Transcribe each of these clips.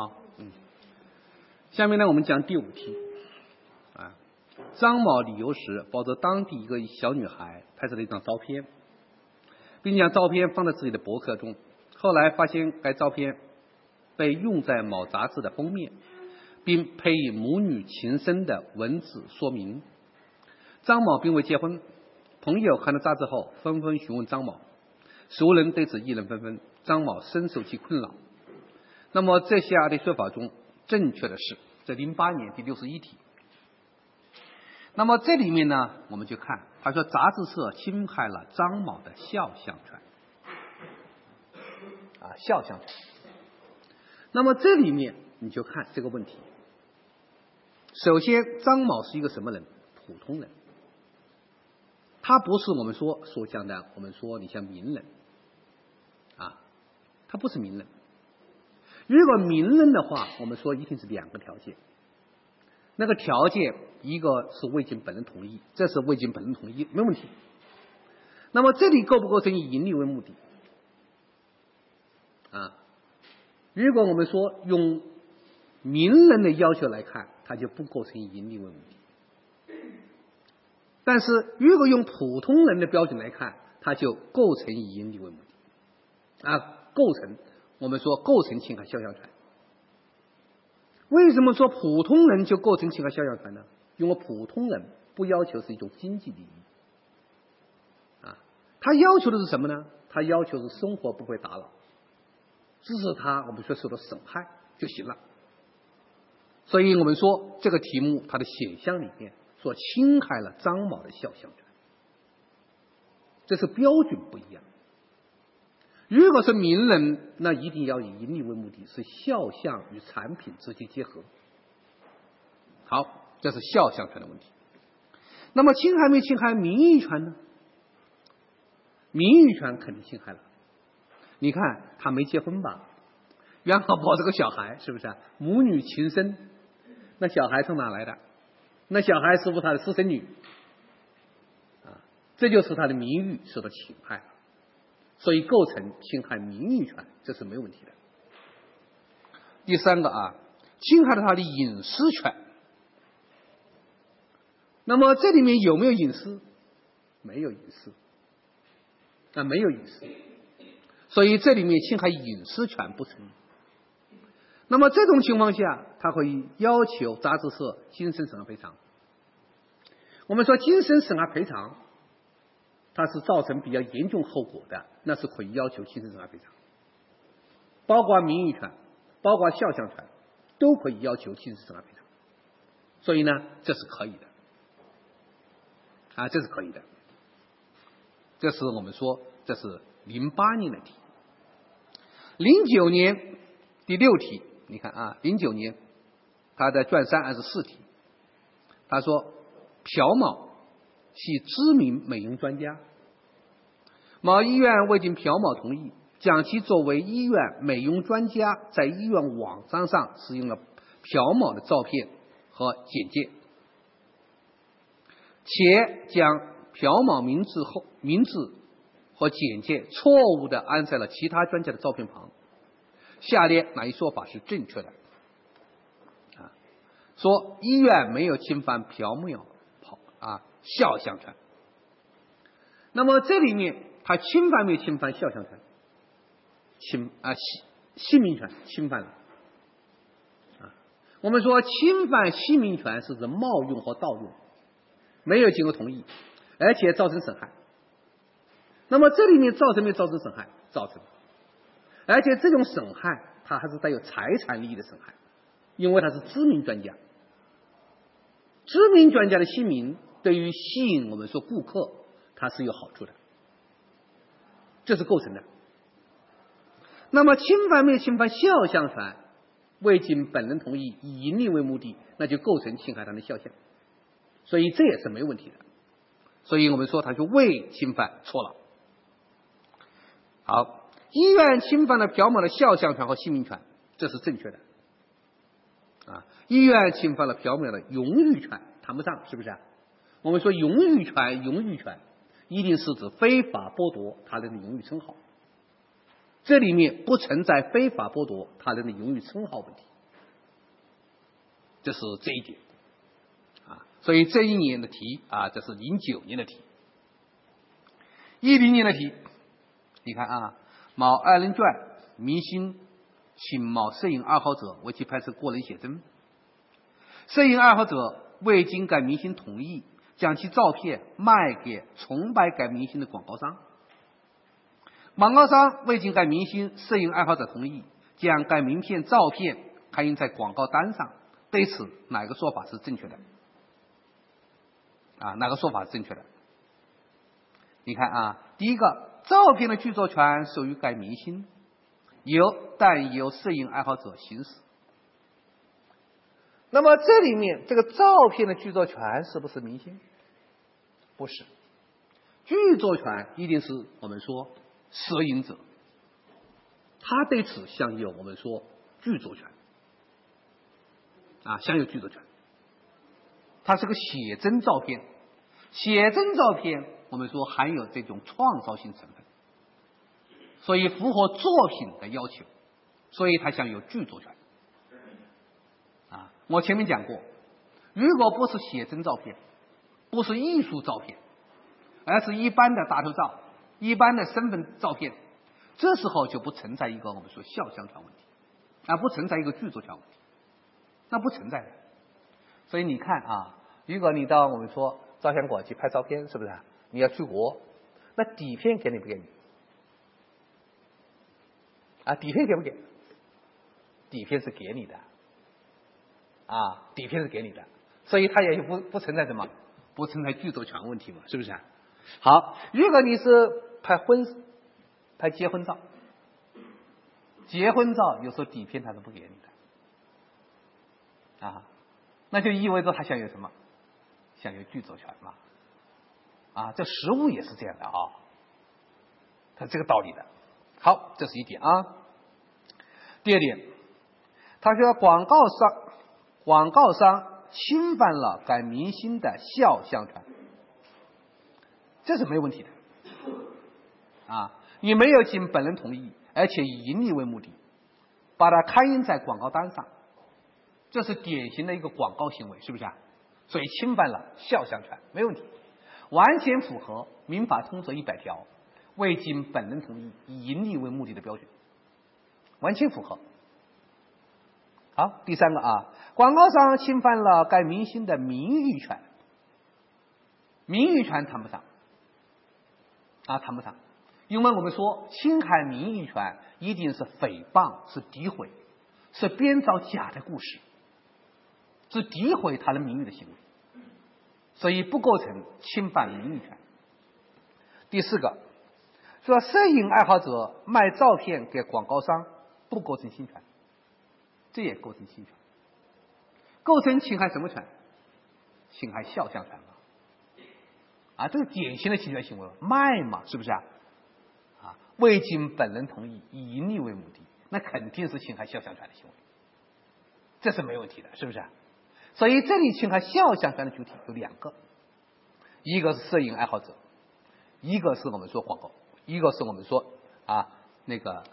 好嗯，下面呢，我们讲第五题。啊，张某旅游时抱着当地一个小女孩拍摄了一张照片，并将照片放在自己的博客中。后来发现该照片被用在某杂志的封面，并配以母女情深的文字说明。张某并未结婚，朋友看了杂志后纷纷询问张某，熟人对此议论纷纷，张某深受其困扰。那么这下的说法中，正确的是在零八年第六十一题。那么这里面呢，我们就看他说杂志社侵害了张某的肖像权，啊肖像权。那么这里面你就看这个问题。首先，张某是一个什么人？普通人，他不是我们说所讲的，我们说你像名人，啊，他不是名人。如果名人的话，我们说一定是两个条件。那个条件，一个是未经本人同意，这是未经本人同意，没问题。那么这里构不构成以盈利为目的？啊，如果我们说用名人的要求来看，它就不构成以盈利为目的。但是如果用普通人的标准来看，它就构成以盈利为目的，啊，构成。我们说构成侵害肖像权，为什么说普通人就构成侵害肖像权呢？因为普通人不要求是一种经济利益，啊，他要求的是什么呢？他要求是生活不会打扰，支持他我们说受到损害就行了。所以我们说这个题目它的选项里面说侵害了张某的肖像权，这是标准不一样。如果是名人，那一定要以盈利为目的，是肖像与产品直接结合。好，这是肖像权的问题。那么侵害没侵害名誉权呢？名誉权肯定侵害了。你看他没结婚吧？然后抱着个小孩，是不是啊母女情深？那小孩从哪来的？那小孩是不是他的私生女？啊，这就是他的名誉受到侵害。所以构成侵害名誉权，这是没问题的。第三个啊，侵害了他的隐私权。那么这里面有没有隐私？没有隐私，啊，没有隐私。所以这里面侵害隐私权不成立。那么这种情况下，他会要求杂志社精神损害赔偿。我们说精神损害赔偿。它是造成比较严重后果的，那是可以要求精神损害赔偿，包括名誉权，包括肖像权，都可以要求精神损害赔偿。所以呢，这是可以的，啊，这是可以的。这是我们说，这是零八年的题，零九年第六题，你看啊，零九年他的卷三二十四题，他说朴某。系知名美容专家，某医院未经朴某同意，将其作为医院美容专家，在医院网站上使用了朴某的照片和简介，且将朴某名字后名字和简介错误的安在了其他专家的照片旁。下列哪一说法是正确的？啊，说医院没有侵犯朴某啊。肖像权，那么这里面他侵犯没侵犯肖像权？侵啊，姓姓名权侵犯了啊。我们说侵犯姓名权是指冒用和盗用，没有经过同意，而且造成损害。那么这里面造成没造成损害？造成，而且这种损害它还是带有财产利益的损害，因为他是知名专家，知名专家的姓名。对于吸引我们说顾客，它是有好处的，这是构成的。那么侵犯没有侵犯肖像权，未经本人同意，以盈利为目的，那就构成侵害他的肖像，所以这也是没问题的。所以我们说他就未侵犯错了。好，医院侵犯了朴某的肖像权和姓名权，这是正确的。啊，医院侵犯了朴某的荣誉权，谈不上，是不是啊？我们说荣誉权，荣誉权一定是指非法剥夺他人的荣誉称号，这里面不存在非法剥夺他人的荣誉称号问题，这是这一点。啊，所以这一年的题啊，这是零九年的题。一零年的题，你看啊，某二人转明星请某摄影爱好者为其拍摄个人写真，摄影爱好者未经该明星同意，将其照片卖给崇拜该明星的广告商。广告商未经该明星摄影爱好者同意，将该名片照片刊印在广告单上。对此，哪个说法是正确的？啊，哪个说法是正确的？你看啊，第一个，照片的著作权属于该明星，由但由摄影爱好者行使。那么这里面这个照片的著作权是不是明星？不是，著作权一定是我们说摄影者，他对此享有我们说著作权，啊，享有著作权。它是个写真照片，写真照片我们说含有这种创造性成分，所以符合作品的要求，所以它享有著作权。啊，我前面讲过，如果不是写真照片，不是艺术照片，而是一般的大头照、一般的身份照片，这时候就不存在一个我们说肖像权问题，啊，不存在一个著作权问题，那不存在的。所以你看啊，如果你到我们说照相馆去拍照片，是不是？你要出国，那底片给你不给你？啊，底片给不给？底片是给你的，啊，底片是给你的，所以它也不不存在什么，不存在著作权问题嘛，是不是？好，如果你是拍婚拍结婚照，结婚照有时候底片他是不给你的，啊。那就意味着他享有什么？享有著作权嘛？啊，这实物也是这样的啊，他这个道理的。好，这是一点啊。第二点，他说广告商广告商侵犯了该明星的肖像权，这是没有问题的。啊，你没有经本人同意，而且以盈利为目的，把它刊印在广告单上。这是典型的一个广告行为，是不是啊？所以侵犯了肖像权，没问题，完全符合民法通则一百条未经本人同意以盈利为目的的标准，完全符合。好，第三个啊，广告商侵犯了该明星的名誉权，名誉权谈不上，啊谈不上，因为我们说侵害名誉权一定是诽谤、是诋毁、是编造假的故事。是诋毁他人名誉的行为，所以不构成侵犯名誉权。第四个，说摄影爱好者卖照片给广告商不构成侵权，这也构成侵权。构成侵害什么权？侵害肖像权嘛？啊，这是典型的侵权行为，卖嘛，是不是啊？啊，未经本人同意以盈利为目的，那肯定是侵害肖像权的行为，这是没问题的，是不是？所以这里侵害肖像权的主体有两个，一个是摄影爱好者，一个是我们说广告，一个是我们说啊那个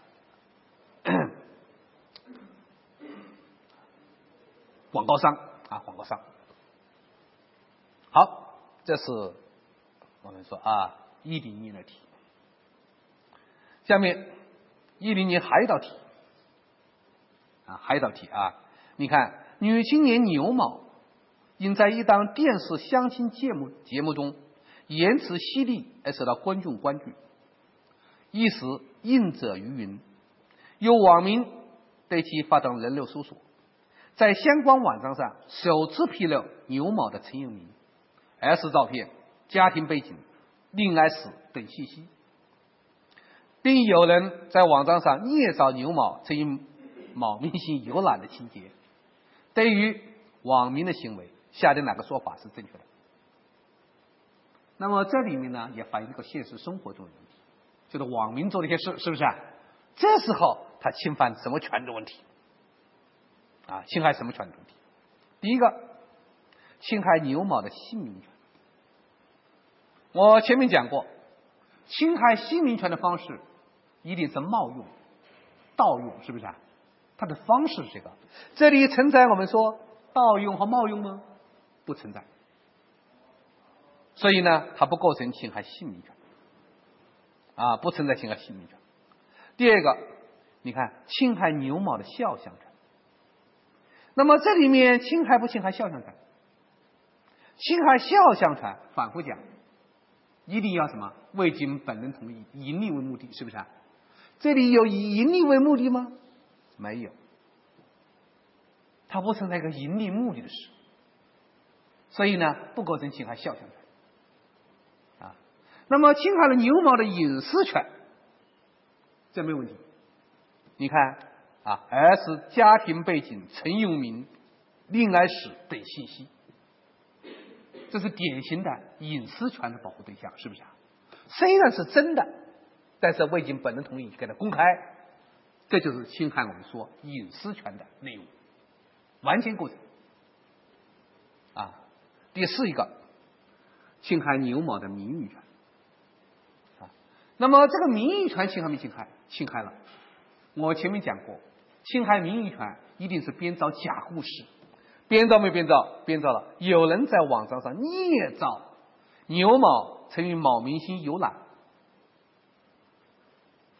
广告商啊广告商。好，这是我们说啊一零年的题。下面一零年还有一道题啊还有一道题啊，你看。女青年牛某因在一档电视相亲节目节目中言辞犀利而受到观众关注，一时应者如云，有网民对其发动人肉搜索，在相关网站上首次披露牛某的曾用名、S 照片、家庭背景、恋爱史等信息，并有人在网站上捏造牛某曾与某明星游览的情节。对于网民的行为，下列哪个说法是正确的？那么这里面呢，也反映一个现实生活中的问题，就是网民做了一些事，是不是啊？这时候他侵犯什么权的问题？啊，侵害什么权的问题？第一个，侵害牛某的姓名权。我前面讲过，侵害姓名权的方式一定是冒用、盗用，是不是啊？它的方式是这个，这里存在我们说盗用和冒用吗？不存在。所以呢，它不构成侵害姓名权，啊，不存在侵害姓名权。第二个，你看侵害牛毛的肖像权。那么这里面侵害不侵害肖像权？侵害肖像权，反复讲，一定要什么？未经本人同意，盈利为目的，是不是啊？这里有以盈利为目的吗？没有，它不存在一个盈利目的的事，所以呢，不构成侵害肖像权。啊那么侵害了牛毛的隐私权，这没问题。你看啊，而是家庭背景、曾用名、恋爱史等信息，这是典型的隐私权的保护对象，是不是啊？虽然是真的，但是未经本人同意给他公开，这就是侵害我们说隐私权的内容，完全构成。啊，第四一个，侵害牛某的名誉权啊。那么这个名誉权侵害没侵害？侵害了。我前面讲过，侵害名誉权一定是编造假故事，编造没编造？编造了。有人在网站上捏造牛某曾与某明星游览，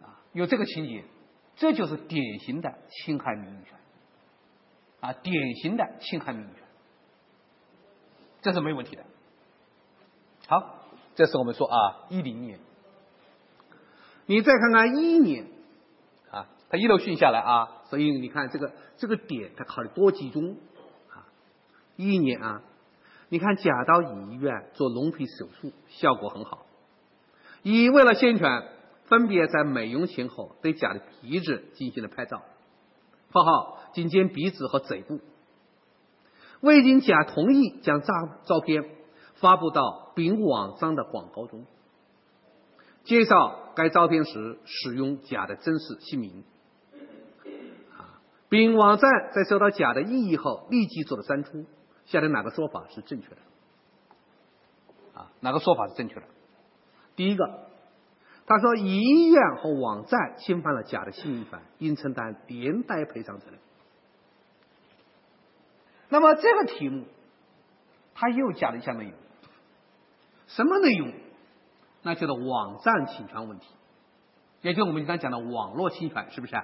啊，有这个情节，这就是典型的侵害名誉权，啊，典型的侵害名誉权，这是没问题的。好，这是我们说啊，一零年。你再看看一年，他，一路训下来啊，所以你看这个这个点他考虑多集中，啊，一年啊，你看甲到乙医院做隆鼻手术效果很好，乙为了宣传，分别在美容前后对甲的鼻子进行了拍照，括号仅见鼻子和嘴部，未经甲同意将照照片发布到丙网站的广告中。介绍该照片时使用甲的真实姓名，丙网站在收到甲的异议后立即做了删除。下列哪个说法是正确的？啊，哪个说法是正确的？第一个，他说医院和网站侵犯了甲的信誉权，应承担连带赔偿责任。那么这个题目，他又加了一项内容，什么内容？那就是网站侵权问题，也就是我们刚才讲的网络侵权，是不是？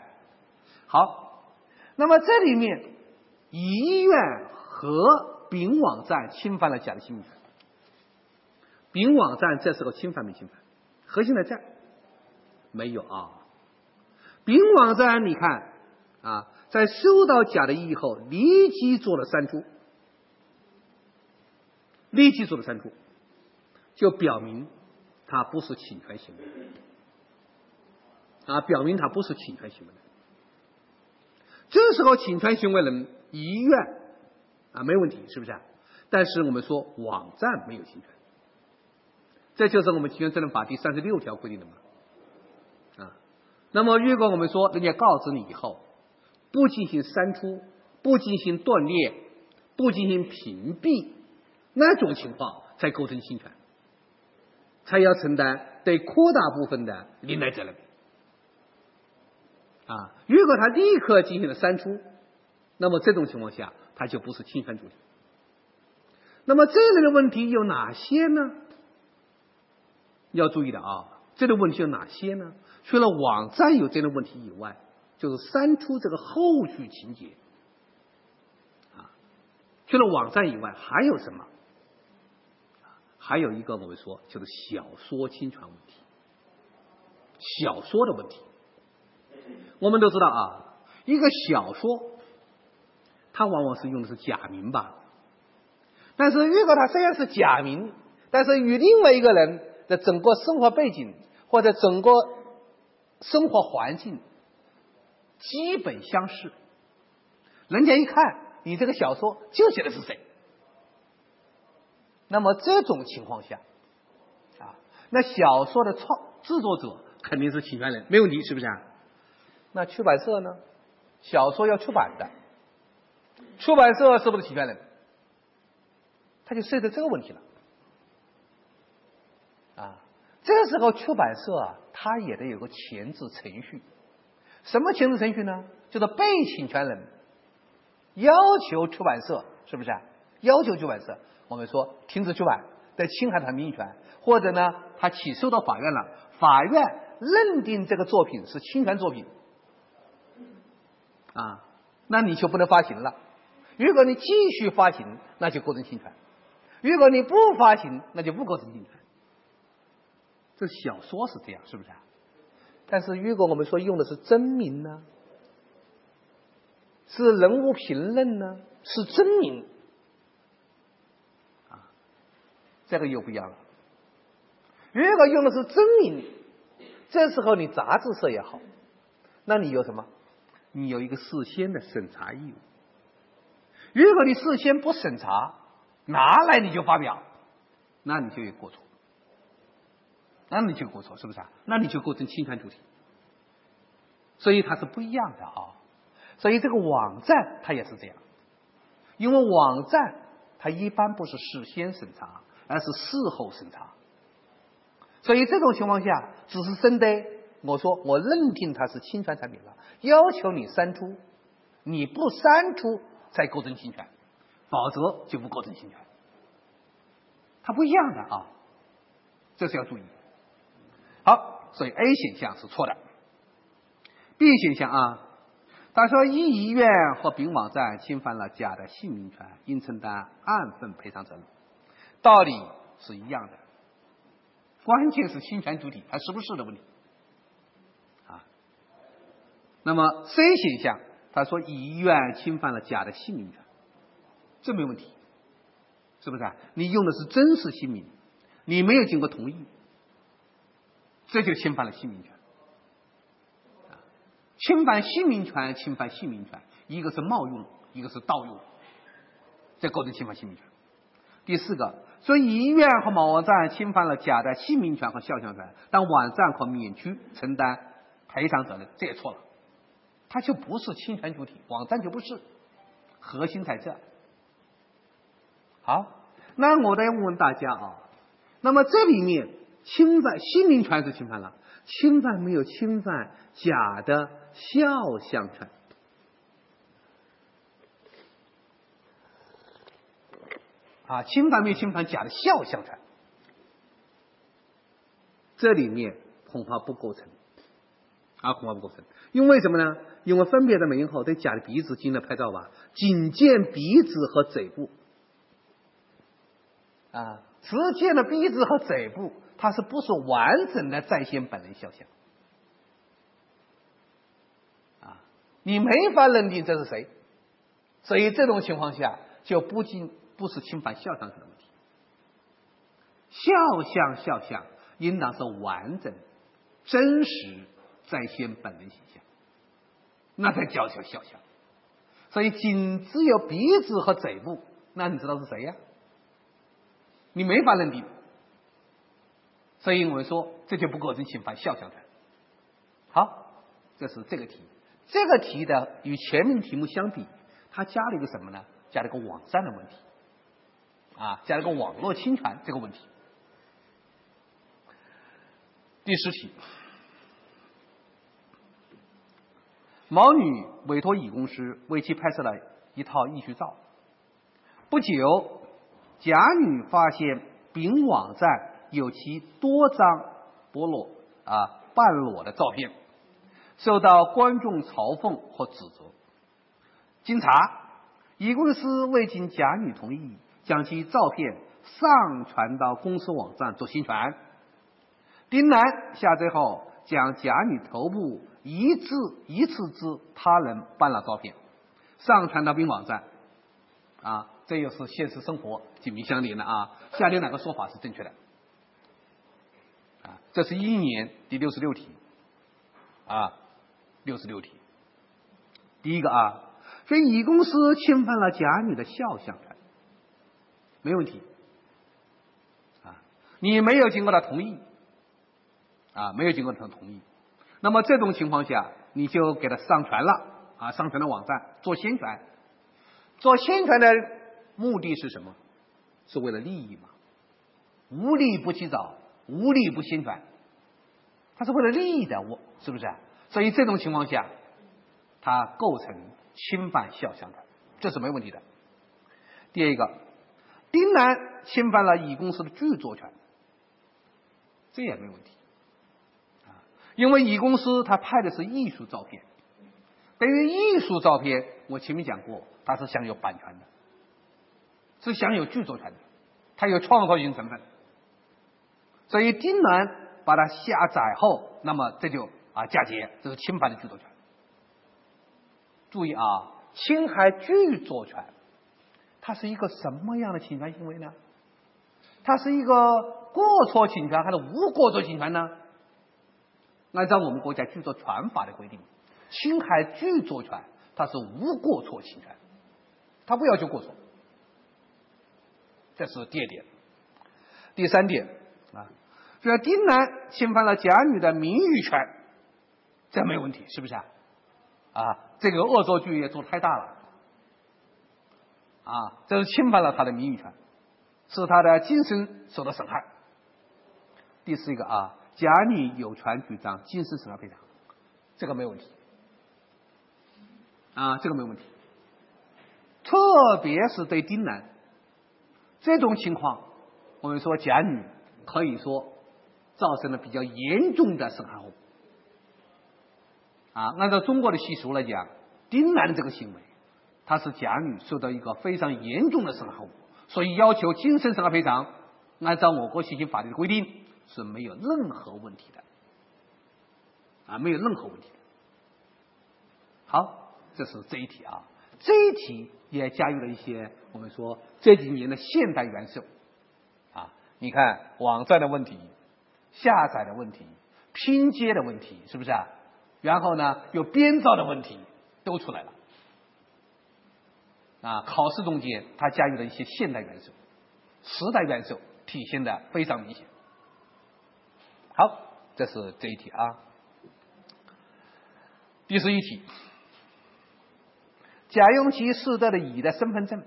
好，那么这里面乙医院和丙网站侵犯了甲的姓名权，丙网站这时候侵犯没侵犯？核心在这儿，没有啊。丙网站你看啊，在收到甲的异议后，立即做了删除，立即做了删除，就表明。它不是侵权行为啊，表明它不是侵权行为。这时候侵权行为人医院啊没问题，是不是？但是我们说网站没有侵权，这就是我们侵权责任法第三十六条规定的嘛啊。那么如果我们说人家告知你以后不进行删除、不进行断裂、不进行屏蔽，那种情况才构成侵权。才要承担对扩大部分的连带责任啊！如果他立刻进行了删除，那么这种情况下他就不是侵权主体。那么这类的问题有哪些呢？要注意的啊，这类问题有哪些呢？除了网站有这类问题以外，就是删除这个后续情节啊。除了网站以外，还有什么？还有一个我们说就是小说侵权问题，小说的问题，我们都知道啊，一个小说，它往往是用的是假名吧，但是如果它虽然是假名，但是与另外一个人的整个生活背景或者整个生活环境基本相似，人家一看你这个小说就写的是谁。那么这种情况下，啊，那小说的创制作者肯定是侵权人，没问题，是不是啊？那出版社呢？小说要出版的，出版社是不是侵权人？他就涉及这个问题了。啊，这个时候出版社啊，他也得有个前置程序。什么前置程序呢？就是被侵权人要求出版社是不是？要求出版社，我们说停止出版，在侵害他名誉权，或者呢，他起诉到法院了，法院认定这个作品是侵权作品，啊，那你就不能发行了。如果你继续发行，那就构成侵权；如果你不发行，那就不构成侵权。这小说是这样，是不是？但是如果我们说用的是真名呢？是人物评论呢？是真名？啊，这个又不一样了。如果用的是真名，这时候你杂志社也好，那你有什么？你有一个事先的审查义务。如果你事先不审查，拿来你就发表，那你就有过错。那你就过错，是不是啊？那你就构成侵权主体。所以它是不一样的啊。所以这个网站它也是这样，因为网站它一般不是事先审查，而是事后审查。所以这种情况下，只是针对我说我认定它是侵权产品了，要求你删除，你不删除才构成侵权，否则就不构成侵权。它不一样的啊，这是要注意。好，所以 A 选项是错的。B 选项啊，他说一医院和丙网站侵犯了甲的姓名权，应承担按份赔偿责任，道理是一样的，关键是侵权主体他是不是的问题。那么 C 选项，他说乙医院侵犯了甲的姓名权，这没问题，是不是啊？你用的是真实姓名，你没有经过同意。这就侵犯了姓名权，侵犯姓名权，侵犯姓名权，一个是冒用，一个是盗用，这构成侵犯姓名权。第四个，说医院和某网站侵犯了甲的姓名权和肖像权，但网站可免去承担赔偿责任，这也错了，它就不是侵权主体，网站就不是，核心在这。好，那我再问问大家啊，那么这里面。侵犯姓名权是侵犯了，侵犯没有侵犯甲的肖像权啊？侵犯没有侵犯甲的肖像权？这里面恐怕不构成啊，恐怕不构成。因为什么呢？因为分别的美后对甲的鼻子进行了拍照吧，仅见鼻子和嘴部啊，只见了鼻子和嘴部。它是不是完整的再现本人肖像？啊，你没法认定这是谁，所以这种情况下就不仅不是侵犯肖像权的问题。肖像肖像应当是完整、真实再现本人形象，那才叫叫肖像。所以仅只有鼻子和嘴部，那你知道是谁呀？你没法认定。所以我们说，这就不构成侵犯肖像权。好，这是这个题。这个题的与前面题目相比，它加了一个什么呢？加了一个网站的问题，啊，加了个网络侵权这个问题。第十题，毛女委托乙公司为其拍摄了一套艺术照。不久，甲女发现丙网站。有其多张裸裸啊半裸的照片，受到观众嘲讽或指责。经查，乙公司未经甲女同意，将其照片上传到公司网站做宣传。丁男下载后，将甲女头部一次一次之他人办了照片上传到并网站。啊，这又是现实生活紧密相连的啊！下列哪个说法是正确的？啊这是一年第六十六题，啊，六十六题。第一个啊，说乙公司侵犯了甲女的肖像权，没问题，啊，你没有经过他同意，啊，没有经过他同意，那么这种情况下，你就给他上传了，啊，上传到网站做宣传，做宣传的目的是什么？是为了利益嘛？无利不起早。无利不宣传，他是为了利益的，我是不是？所以这种情况下，它构成侵犯肖像权，这是没问题的。第二个，丁楠侵犯了乙公司的著作权，这也没问题，因为乙公司他拍的是艺术照片，对于艺术照片，我前面讲过，它是享有版权的，是享有著作权的，它有创造性成分，所以丁楠把它下载后，那么这就啊嫁接，这是侵犯的著作权。注意啊，侵害著作权，它是一个什么样的侵权行为呢？它是一个过错侵权还是无过错侵权呢？按照我们国家著作权法的规定，侵害著作权它是无过错侵权，它不要求过错。这是第二点。第三点啊，这丁楠侵犯了甲女的名誉权，这没有问题，是不是啊？啊，这个恶作剧也做太大了，啊，这是侵犯了他的名誉权，使他的精神受到损害。第四一个啊，甲女有权主张精神损害赔偿，这个没有问题，啊，这个没问题。特别是对丁男这种情况，我们说甲女可以说造成了比较严重的损害后果。啊，按照中国的习俗来讲，丁男这个行为，他是甲女受到一个非常严重的损害后果，所以要求精神损害赔偿，按照我国现行法律的规定是没有任何问题的，啊，没有任何问题。好，这是这一题啊，这一题也加入了一些我们说这几年的现代元素，啊，你看网站的问题、下载的问题、拼接的问题，是不是啊？然后呢，有编造的问题都出来了，啊，考试中间它加入了一些现代元素、时代元素，体现的非常明显。好，这是这一题啊。第十一题，甲用其拾得的乙的身份证，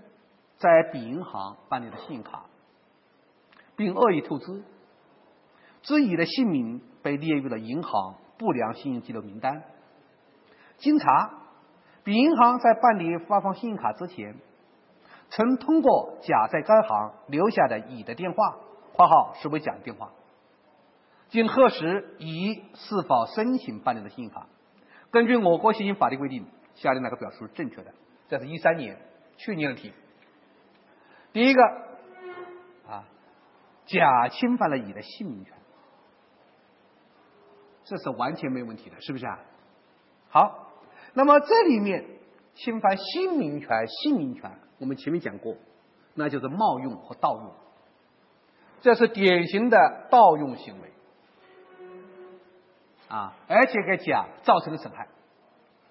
在丙银行办理的信用卡，并恶意透支，致乙的姓名被列入了银行。不良信用记录名单。经查，丙银行在办理发放信用卡之前，曾通过甲在该行留下的乙的电话（括号是为甲的电话），经核实乙是否申请办理的信用卡。根据我国现行法律规定，下列哪个表述是正确的？这是一三年去年的题。第一个，啊，甲侵犯了乙的姓名权。这是完全没问题的，是不是啊？好，那么这里面侵犯姓名权、姓名权，我们前面讲过，那就是冒用和盗用，这是典型的盗用行为啊，而且给甲造成了损害，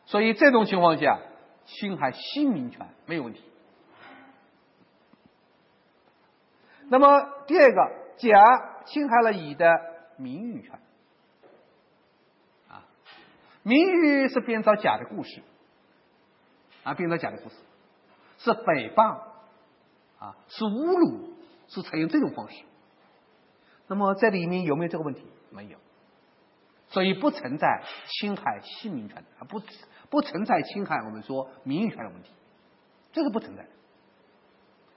所以这种情况下侵害姓名权没有问题。那么第二个，甲侵害了乙的名誉权。啊名誉是编造假的故事，啊，编造假的故事，是诽谤，啊，是侮辱，是采用这种方式。那么这里面有没有这个问题？没有，所以不存在侵害姓名权啊，不不存在侵害我们说名誉权的问题，这是不存在。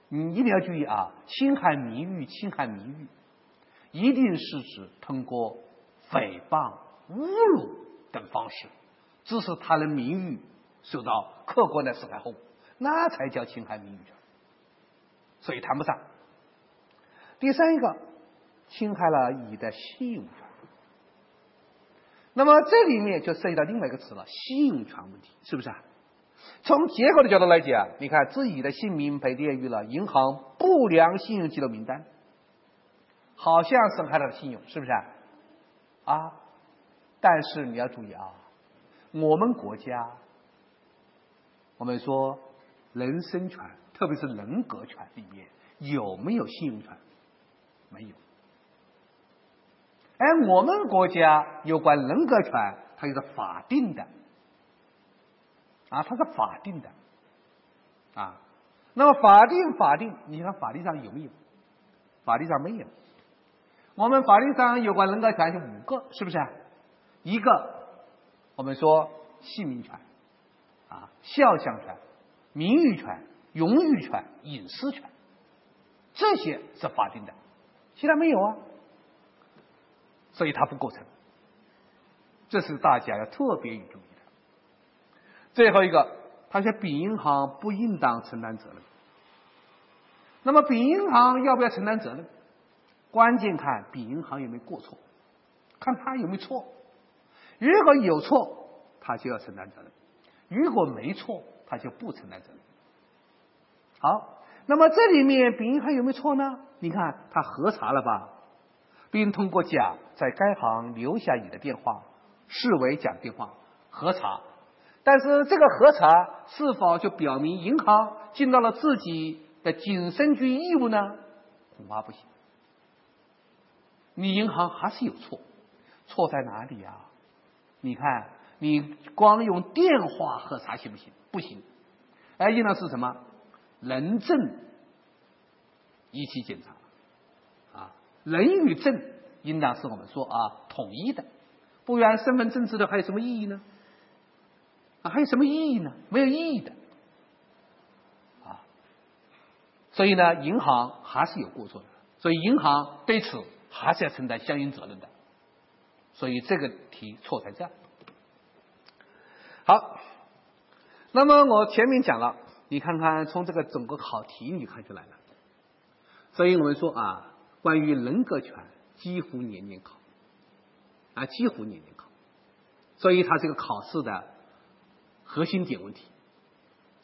你一定要注意啊，侵害名誉，侵害名誉，一定是指通过诽谤、侮辱。等方式，致使他人名誉受到客观的损害后果，那才叫侵害名誉权，所以谈不上。第三一个，侵害了乙的信用权，那么这里面就涉及到另外一个词了，信用权问题，是不是啊？从结果的角度来讲，你看，自己的姓名被列入了银行不良信用记录名单，好像损害了信用，是不是啊？啊？但是你要注意啊，我们国家，我们说人身权，特别是人格权里面有没有信用权？没有。哎我们国家有关人格权，它就是法定的，啊，它是法定的，啊，那么法定法定，你看法律上有没有？法律上没有。我们法律上有关人格权是五个，是不是？一个，我们说姓名权，啊，肖像权、名誉权、荣誉权、隐私权，这些是法定的，其他没有啊，所以它不构成。这是大家要特别注意的。最后一个，他说，丙银行不应当承担责任。那么，丙银行要不要承担责任？关键看丙银行有没有过错，看他有没有错。如果有错，他就要承担责任；如果没错，他就不承担责任。好，那么这里面丙银行有没有错呢？你看他核查了吧，并通过甲在该行留下乙的电话，视为甲电话核查。但是这个核查是否就表明银行尽到了自己的谨慎居义务呢？恐怕不行。你银行还是有错，错在哪里啊？你看，你光用电话核查行不行？不行。而应当是什么？人证一起检查，人与证应当是我们说啊统一的，不然身份证资料还有什么意义呢？啊，还有什么意义呢？没有意义的，啊，所以呢，银行还是有过错的，所以银行对此还是要承担相应责任的，所以这个题错在这。好，那么我前面讲了。你看看，从这个整个考题你看出来了，所以我们说啊，关于人格权几乎年年考，啊，几乎年年考，所以它这个考试的核心点问题，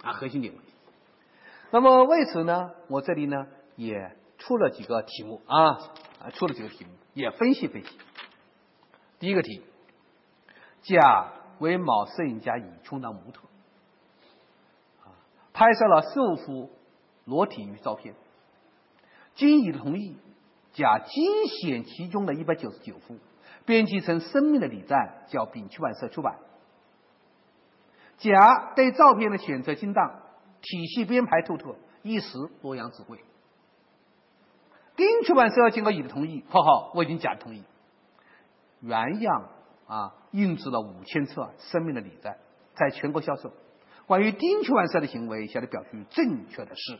啊，核心点问题。那么为此呢，我这里呢也出了几个题目啊，啊，出了几个题目，也分析分析。第一个题，甲为某摄影家乙充当模特。啊拍摄了十五幅裸体与照片，经乙的同意，甲精选其中的一百九十九幅，编辑成《生命的礼赞》，叫丙出版社出版。甲对照片的选择精当，体系编排透彻，一时洛阳纸贵。丁出版社经过乙的同意（括号我已经甲的同意），原样啊印制了五千册《生命的礼赞》，在全国销售。关于丁出版社的行为，向他表示正确的是，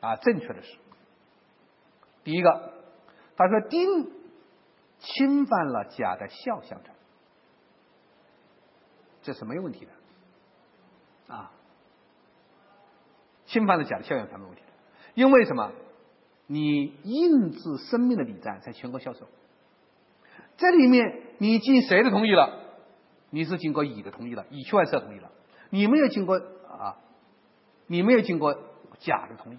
啊，正确的是，第一个，他说丁侵犯了甲的肖像权，这是没有问题的，啊，侵犯了甲的肖像权没问题的，因为什么？你印制生命的礼赞在全国销售，这里面你经谁的同意了？你是经过乙的同意了，乙出版社同意了，你没有经过啊，你没有经过甲的同意，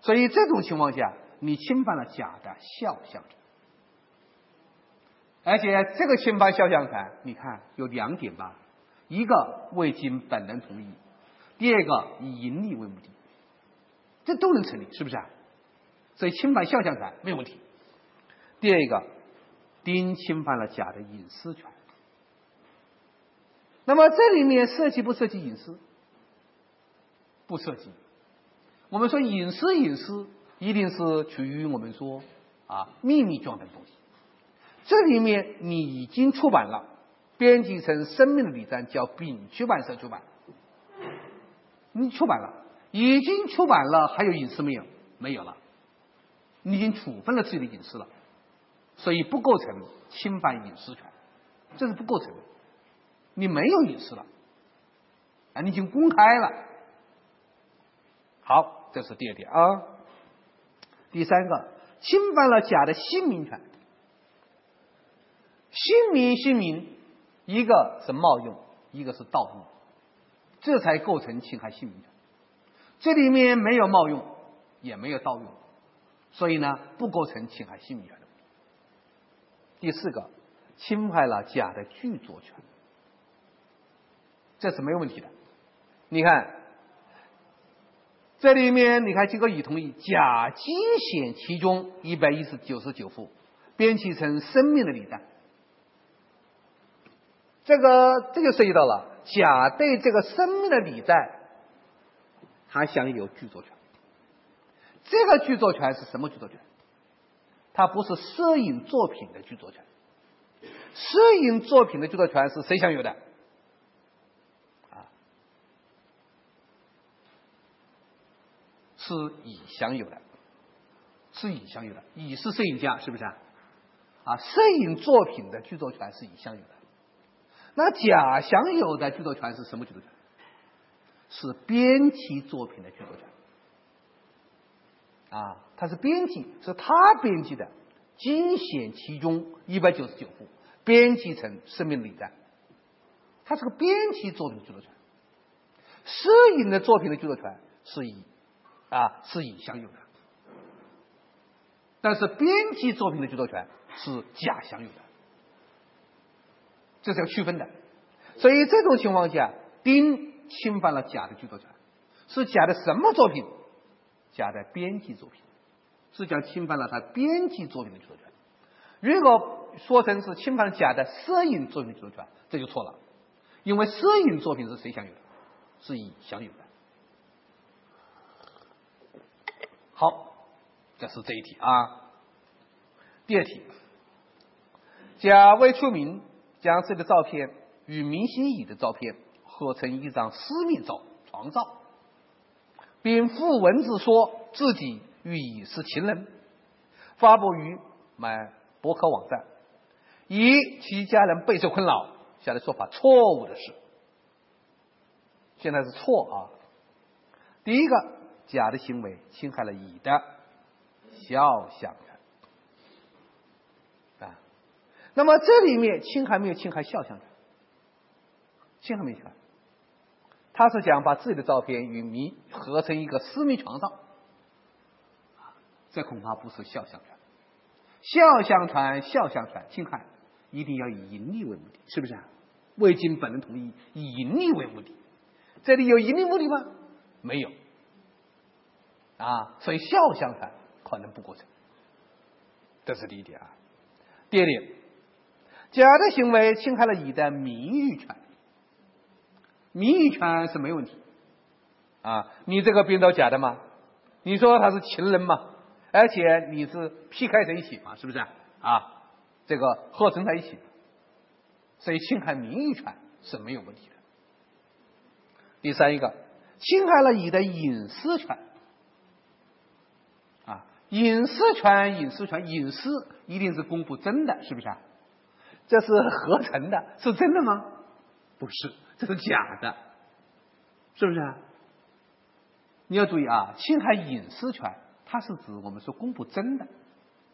所以这种情况下，你侵犯了甲的肖像权，而且这个侵犯肖像权，你看有两点吧，一个未经本人同意，第二个以盈利为目的，这都能成立，是不是啊？所以侵犯肖像权没有问题。第二个，丁侵犯了甲的隐私权。那么这里面涉及不涉及隐私？不涉及。我们说隐私，隐私一定是处于我们说啊秘密状态的东西。这里面你已经出版了，编辑成《生命的礼赞》，叫丙出版社出版。你出版了，已经出版了，还有隐私没有？没有了。你已经处分了自己的隐私了，所以不构成侵犯隐私权，这是不构成的。你没有隐私了，啊，你已经公开了。好，这是第二点啊。第三个，侵犯了甲的姓名权，姓名姓名，一个是冒用，一个是盗用，这才构成侵害姓名权。这里面没有冒用，也没有盗用，所以呢，不构成侵害姓名权的。第四个，侵害了甲的著作权。这是没有问题的。你看，这里面你看经过乙同意，甲精选其中一百一十九十九幅，编辑成《生命的礼赞》。这个这就涉及到了甲对这个《生命的礼赞》，他享有著作权。这个著作权是什么著作权？它不是摄影作品的著作权。摄影作品的著作权是谁享有的？是乙享有的，是乙享有的。乙是摄影家，是不是啊？啊，摄影作品的著作权是乙享有的。那甲享有的著作权是什么著作权？是编辑作品的著作权。啊，他是编辑，是他编辑的，精选其中一百九十九部，编辑成《生命礼赞》。他是个编辑作品的著作权。摄影的作品的著作权是乙啊是乙享有的，但是编辑作品的著作权是甲享有的，这是要区分的。所以这种情况下，丁侵犯了甲的著作权，是甲的什么作品？甲的编辑作品，是甲侵犯了他编辑作品的著作权。如果说成是侵犯了甲的摄影作品著作权，这就错了，因为摄影作品是谁享有的？是乙享有的。好，这是这一题啊。第二题，甲为出名，将这个照片与明星乙的照片合成一张私密照床照，并附文字说自己与乙是情人，发布于某博客网站，以其家人备受困扰。下列说法错误的是。现在是错啊！第一个，甲的行为侵害了乙的肖像权啊。那么这里面侵害没有侵害肖像权？侵害没侵害？他是想把自己的照片与迷合成一个私密床照，这恐怕不是肖像权。肖像权、肖像权侵害一定要以盈利为目的，是不是啊？未经本人同意，以盈利为目的。这里有盈利目的吗？没有，啊，所以肖像权可能不构成，这是第一点啊。第二点，甲的行为侵害了乙的名誉权，名誉权是没问题，啊，你这个编导假的吗？你说他是情人吗？而且你是 P 开在一起嘛，是不是啊？这个合成在一起，所以侵害名誉权是没有问题的。第三一个，侵害了乙的隐私权，隐私权，隐私权，隐私一定是公布真的，是不是啊？这是合成的，是真的吗？不是，这是假的，是不是啊？你要注意啊，侵害隐私权，它是指我们说公布真的，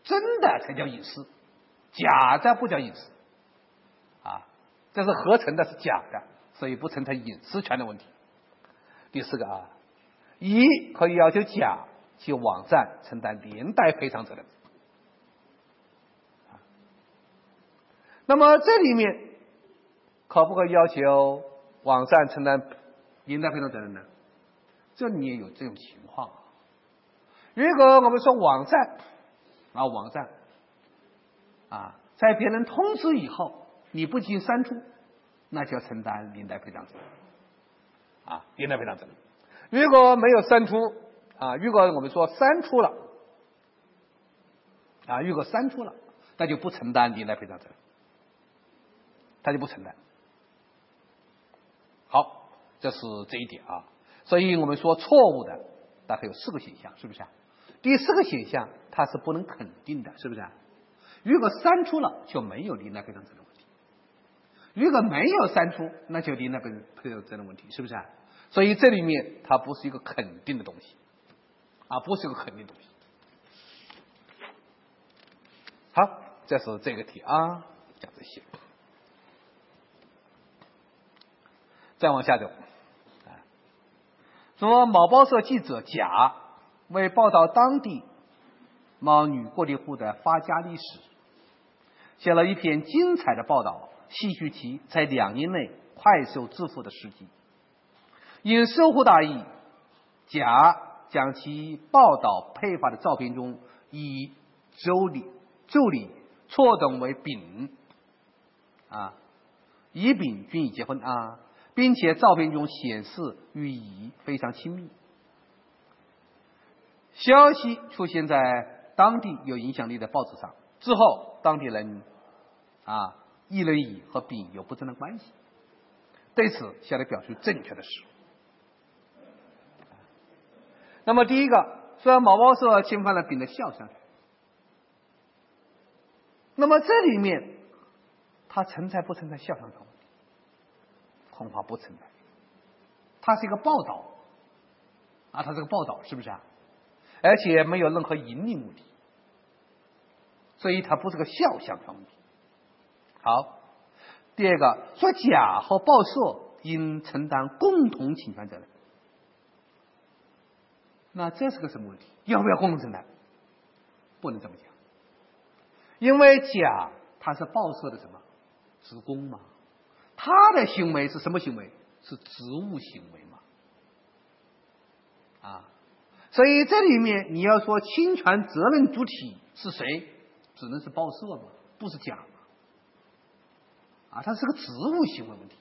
真的才叫隐私，假的不叫隐私，啊，这是合成的，是假的，所以不存在隐私权的问题。第四个啊，乙可以要求甲其网站承担连带赔偿责任。那么这里面可不可以要求网站承担连带赔偿责任呢？这里也有这种情况。如果我们说网站啊网站啊在别人通知以后你不进行删除，那就要承担连带赔偿责任。啊，连带赔偿责任。如果没有删除啊，如果我们说删除了啊，如果删除了，那就不承担连带赔偿责任，他就不承担。好，这是这一点啊。所以我们说错误的大概有四个选项，是不是啊？第四个选项它是不能肯定的，是不是啊？如果删除了就没有连带赔偿责任问题。如果没有删除，那就离那个赔偿责任问题，是不是啊？所以这里面它不是一个肯定的东西，啊，不是个肯定东西。好，这是这个题啊，讲这些。再往下走，说某报社记者甲为报道当地某女过地户的发家历史，写了一篇精彩的报道。戏剧题在两年内快速致富的时机，因收获大意，甲将其报道配发的照片中以周礼周礼错等为丙啊，乙丙均已结婚啊，并且照片中显示与乙非常亲密。消息出现在当地有影响力的报纸上之后，当地人啊。议论乙和丙有不正当关系，对此下列表述正确的是。那么第一个虽然毛毛说侵犯了丙的肖像权，那么这里面它存在不存在肖像权？恐怕不存在。它是一个报道啊，它是个报道，是不是啊？而且没有任何盈利目的，所以它不是个肖像权问题。好，第二个说甲和报社应承担共同侵权责任。那这是个什么问题？要不要共同承担？不能这么讲，因为甲他是报社的什么职工嘛，他的行为是什么行为？是职务行为嘛？啊，所以这里面你要说侵权责任主体是谁，只能是报社嘛，不是甲嘛？啊，它是个职务行为问题，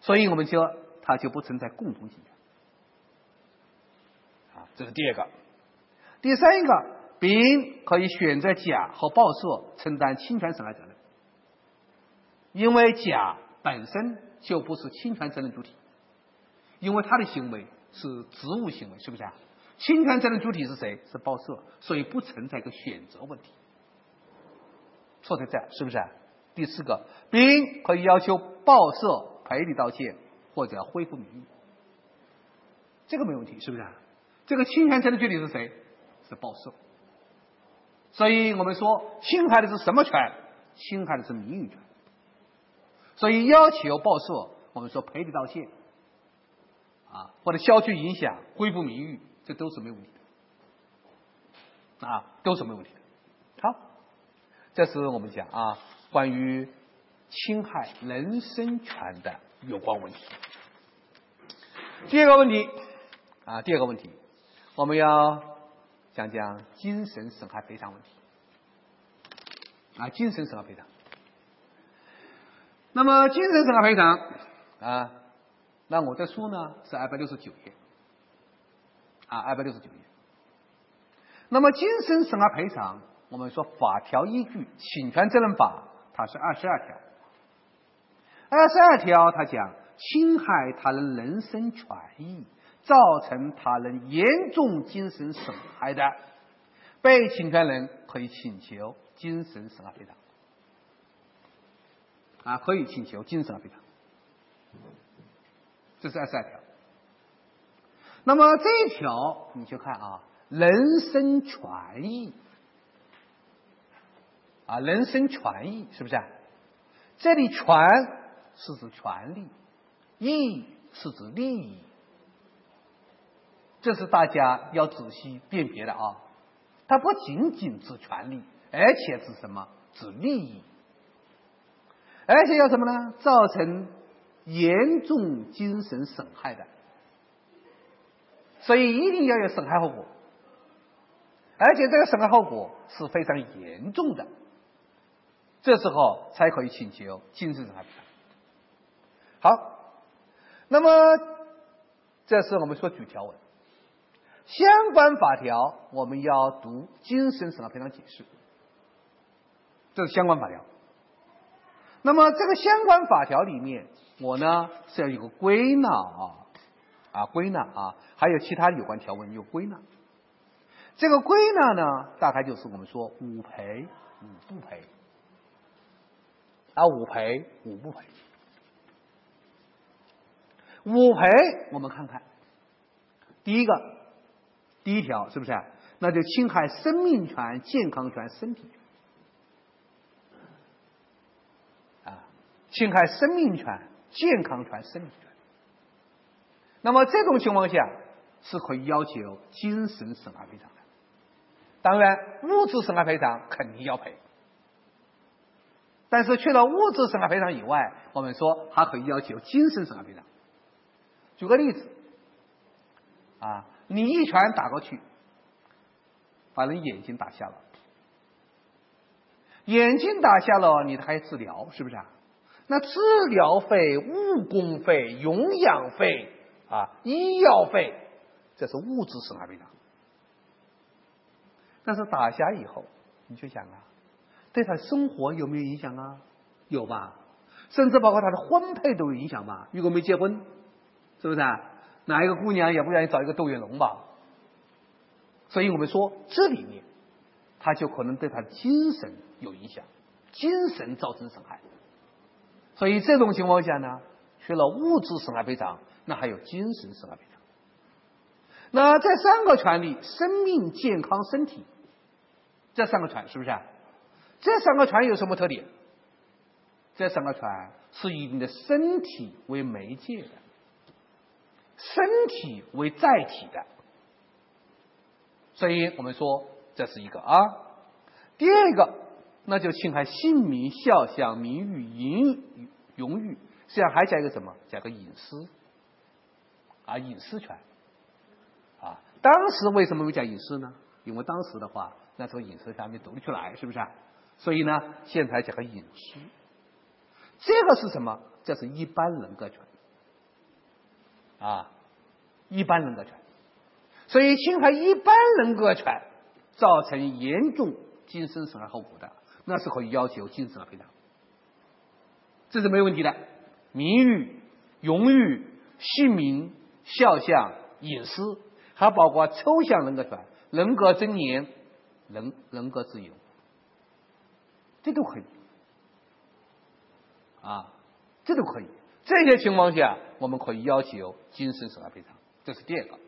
所以我们说它就不存在共同侵权。这是第二个，第三一个，丙可以选择甲和报社承担侵权损害责任，因为甲本身就不是侵权责任主体，因为他的行为是职务行为，是不是啊？侵权责任主体是谁？是报社，所以不存在一个选择问题。错在这，是不是？第四个，丙可以要求报社赔礼道歉或者恢复名誉，这个没问题，是不是？啊这个侵权责任具体是谁？是报社。所以我们说，侵害的是什么权？侵害的是名誉权。所以要求报社，我们说赔礼道歉，啊，或者消去影响、恢复名誉，这都是没问题的，啊，都是没问题的。好，这是我们讲啊，关于侵害人身权的有关问题。第二个问题，啊，第二个问题。我们要讲讲精神损害赔偿问题啊，精神损害赔偿。那么精神损害赔偿啊，那我的书呢是二百六十九页啊，二百六十九页。那么精神损害赔偿，我们说法条依据《侵权责任法》，它是二十二条。二十二条它讲侵害他人人身权益。造成他人严重精神损害的，被侵权人可以请求精神损害赔偿，啊，可以请求精神赔偿，这是二十二条。那么这一条你去看啊，人身权益，啊，人身权益是不是？这里权是指权利，益是指利益。这是大家要仔细辨别的啊！它不仅仅指权利，而且指什么？指利益，而且要什么呢？造成严重精神损害的，所以一定要有损害后果，而且这个损害后果是非常严重的，这时候才可以请求精神损害赔偿。好，那么这是我们说举条文。相关法条我们要读《精神损害赔偿解释》，这是相关法条。那么这个相关法条里面，我呢是要有个归纳啊啊归纳啊，还有其他有关条文有归纳。这个归纳呢，大概就是我们说五赔五不赔啊五赔五不赔。五赔我们看看，第一个。第一条是不是？那就侵害生命权、健康权、身体权啊，侵害生命权、健康权、身体权。那么这种情况下是可以要求精神损害赔偿的。当然，物质损害赔偿肯定要赔，但是除了物质损害赔偿以外，我们说还可以要求精神损害赔偿。举个例子啊。你一拳打过去，把人眼睛打瞎了，眼睛打瞎了，你还治疗是不是啊？那治疗费、误工费、营养费啊、医药费，这是物质损害赔偿。但是打瞎以后，你去想啊，对他生活有没有影响啊？有吧？甚至包括他的婚配都有影响吧？如果没结婚，是不是啊？哪一个姑娘也不愿意找一个窦月龙吧？所以我们说这里面，他就可能对他的精神有影响，精神造成损害。所以这种情况下呢，除了物质损害赔偿，那还有精神损害赔偿。那这三个权利，生命、健康、身体，这三个权是不是？这三个权有什么特点？这三个权是以你的身体为媒介的，身体为载体的。所以我们说这是一个啊。第二个，那就侵害姓名、肖像、名誉、名荣誉，实际上还加一个什么？加个隐私啊，隐私权啊。当时为什么没讲隐私呢？因为当时的话，那时候隐私还没独立出来，是不是？所以呢，现在讲个隐私。这个是什么？这是一般人格权啊，一般人格权。所以侵害一般人格权，造成严重精神损害后果的，那是可以要求精神损害赔偿，这是没问题的。名誉、荣誉、姓名、肖像、隐私，还包括抽象人格权、人格尊严、人人格自由，这都可以啊，这都可以。这些情况下，我们可以要求精神损害赔偿，这是第二个。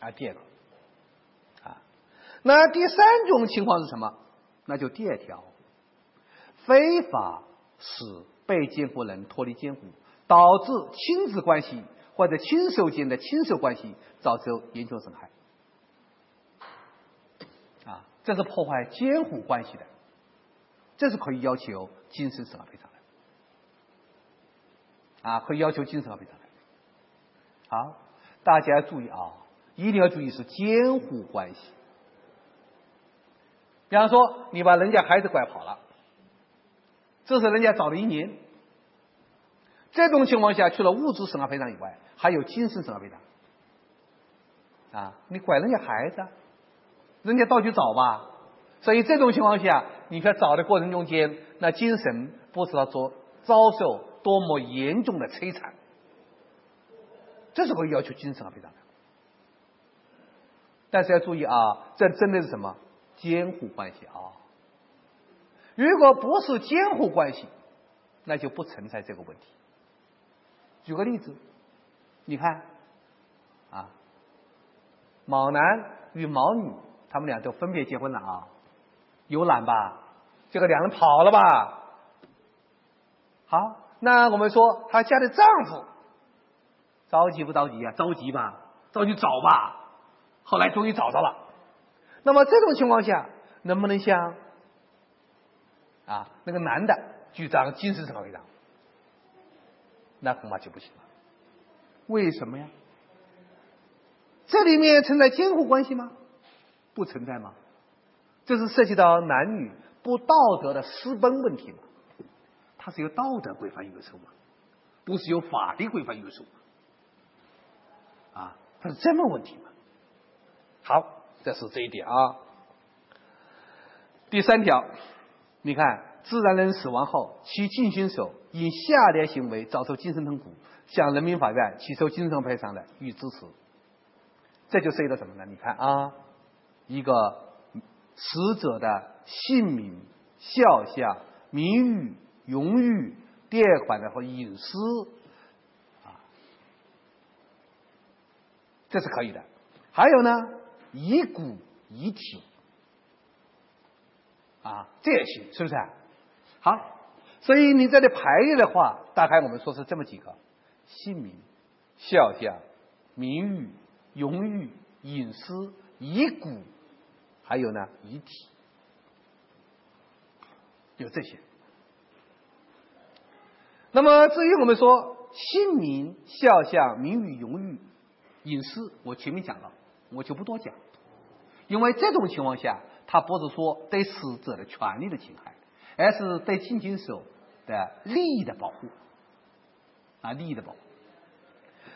啊，第二个，啊，那第三种情况是什么？那就第二条，非法使被监护人脱离监护，导致亲子关系或者亲属间的亲属关系造成严重损害，啊，这是破坏监护关系的，这是可以要求精神损害赔偿，啊，会要求精神赔偿的。好，大家注意啊。一定要注意是监护关系。比方说，你把人家孩子拐跑了，这是人家找了一年。这种情况下，除了物质损害赔偿以外，还有精神损害赔偿。啊，你拐人家孩子，人家到处找吧。所以这种情况下，你在找的过程中间，那精神不知道遭遭受多么严重的摧残，这是可以要求精神损害赔偿的。但是要注意啊，这真的是什么监护关系啊？如果不是监护关系，那就不存在这个问题。举个例子，你看啊，毛男与毛女，他们俩都分别结婚了啊，有懒吧？这个两人跑了吧？好，那我们说她家的丈夫着急不着急啊？着急吧，着急找吧。后来终于找到了，那么这种情况下，能不能像啊那个男的主张精神损害赔偿？那恐怕就不行了。为什么呀？这里面存在监护关系吗？不存在吗？这是涉及到男女不道德的私奔问题嘛？它是由道德规范约束嘛？不是由法律规范约束啊？它是这么问题嘛？好，这是这一点啊。第三条，你看，自然人死亡后，其近亲属因下列行为遭受精神痛苦，向人民法院起诉精神赔偿的，予以支持。这就涉及到什么呢？你看啊，一个死者的姓名、肖像、名誉、荣誉、贷款的和隐私啊，这是可以的。还有呢？遗骨遗体啊，这也行，是不是？好，所以你这里排列的话，大概我们说是这么几个：姓名、肖像、名誉、荣誉、隐私、遗骨，还有呢遗体，有这些。那么至于我们说姓名、肖像、名誉、荣誉、隐私，我前面讲了。我就不多讲，因为这种情况下，它不是说对死者的权利的侵害，而是对近亲属的利益的保护，啊，利益的保护。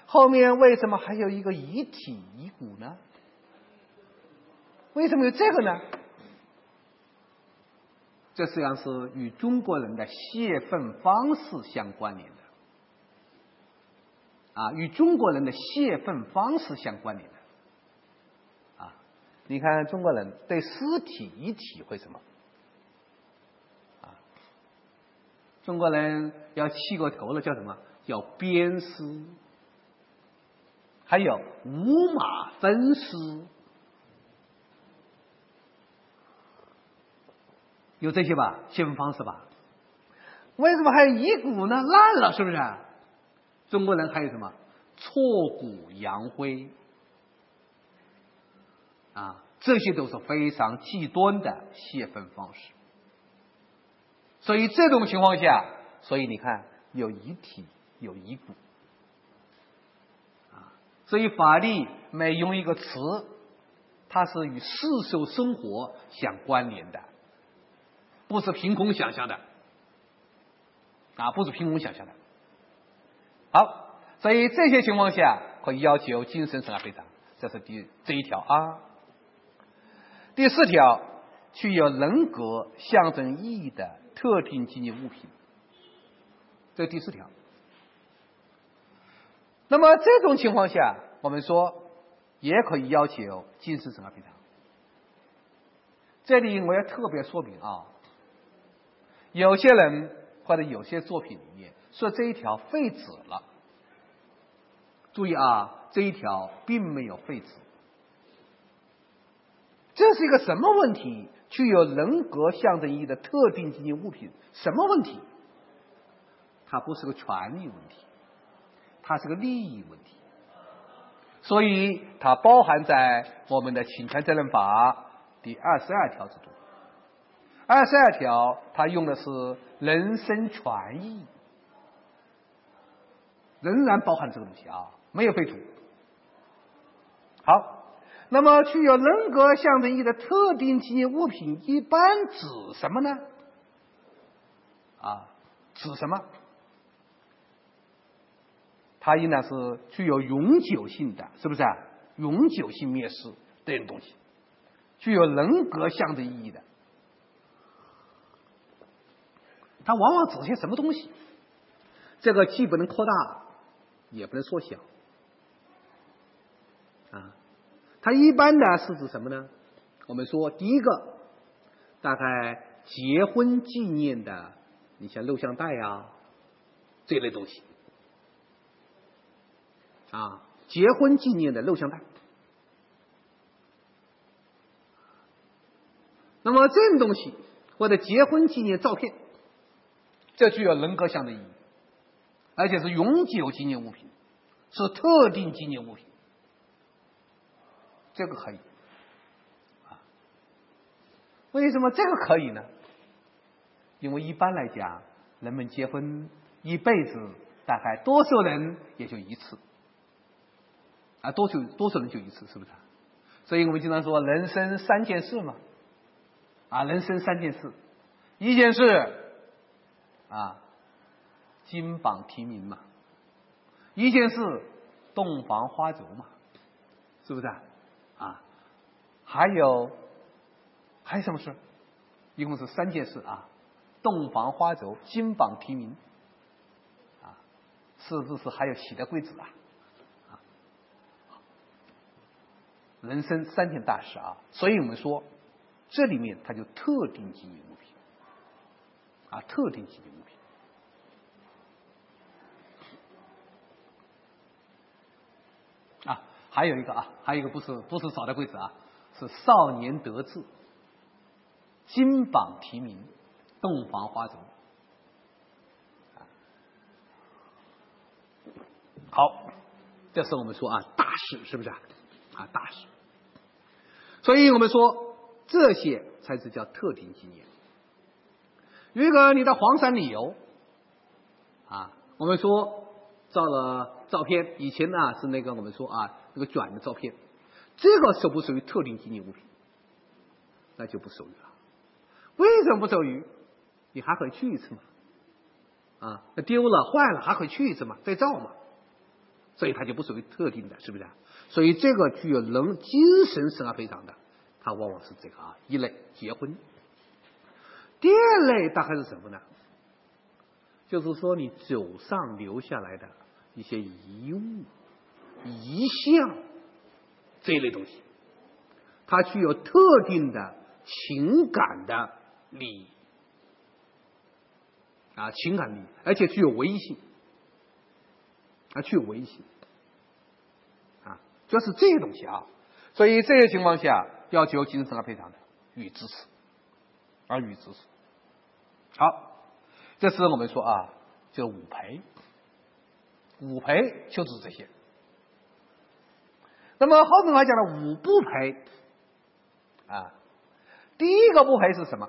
后面为什么还有一个遗体遗骨呢？为什么有这个呢？这实际上是与中国人的泄愤方式相关联的，啊，与中国人的泄愤方式相关联的。啊你看中国人对尸体一体会什么？啊，中国人要气过头了叫什么？叫鞭尸，还有五马分尸，有这些吧？泄愤方式吧？为什么还有遗骨呢？烂了是不是？中国人还有什么？挫骨扬灰。啊，这些都是非常极端的泄愤方式。所以这种情况下，所以你看有遗体有遗骨，啊，所以法律每用一个词，它是与世俗生活相关联的，不是凭空想象的，啊，不是凭空想象的。好，所以这些情况下可以要求精神损害赔偿，这是第这一条啊。第四条，具有人格象征意义的特定纪念物品，这是第四条。那么这种情况下，我们说也可以要求精神损害赔偿。这里我要特别说明啊，有些人或者有些作品里面说这一条废止了，注意啊，这一条并没有废止。这是一个什么问题？具有人格象征意义的特定纪念物品，什么问题？它不是个权利问题，它是个利益问题，所以它包含在我们的侵权责任法第二十二条之中。二十二条它用的是人身权益，仍然包含这个东西啊，没有废除。好。那么，具有人格象征意义的特定纪念物品一般指什么呢？啊，指什么？它应当是具有永久性的，是不是啊？永久性灭失这种东西，具有人格象征意义的，它往往指些什么东西？这个既不能扩大，也不能缩小，啊。它一般呢是指什么呢？我们说第一个，大概结婚纪念的，你像录像带啊这类东西啊，结婚纪念的录像带。那么这种东西或者结婚纪念照片，这具有人格象的意义，而且是永久纪念物品，是特定纪念物品。这个可以，啊，为什么这个可以呢？因为一般来讲，人们结婚一辈子大概多数人也就一次，啊，多数多数人就一次，是不是？所以我们经常说人生三件事嘛，啊，人生三件事，一件事啊，金榜题名嘛，一件事洞房花烛嘛，是不是？啊？啊，还有还有什么事？一共是三件事啊：洞房花烛、金榜题名，啊，是不是还有喜得贵子啊？啊，人生三件大事啊！所以我们说，这里面它就特定经营物品啊，特定经营品。还有一个啊，还有一个不是不是少的贵子啊，是少年得志、金榜题名、洞房花烛。好，这是我们说啊大事是不是啊？啊大事，所以我们说这些才是叫特定纪念。如果你到黄山旅游啊，我们说照了照片，以前呢是那个我们说啊。这个卷的照片，这个属不属于特定纪念物品？那就不属于了。为什么不属于？你还可以去一次嘛？啊，那丢了坏了还可以去一次嘛？再造嘛？所以它就不属于特定的，是不是？所以这个具有人精神损害赔偿的，它往往是这个啊一类结婚。第二类大概是什么呢？就是说你走上留下来的一些遗物。遗像这一类东西，它具有特定的情感的利益啊，情感利益，而且具有唯一性啊，具有唯一性啊，主要是这些东西啊。所以这些情况下，要求精神上赔偿的予以支持，而予以支持。好，这是我们说啊，就五赔，五赔就是这些。那么后面我讲了五不赔啊，第一个不赔是什么？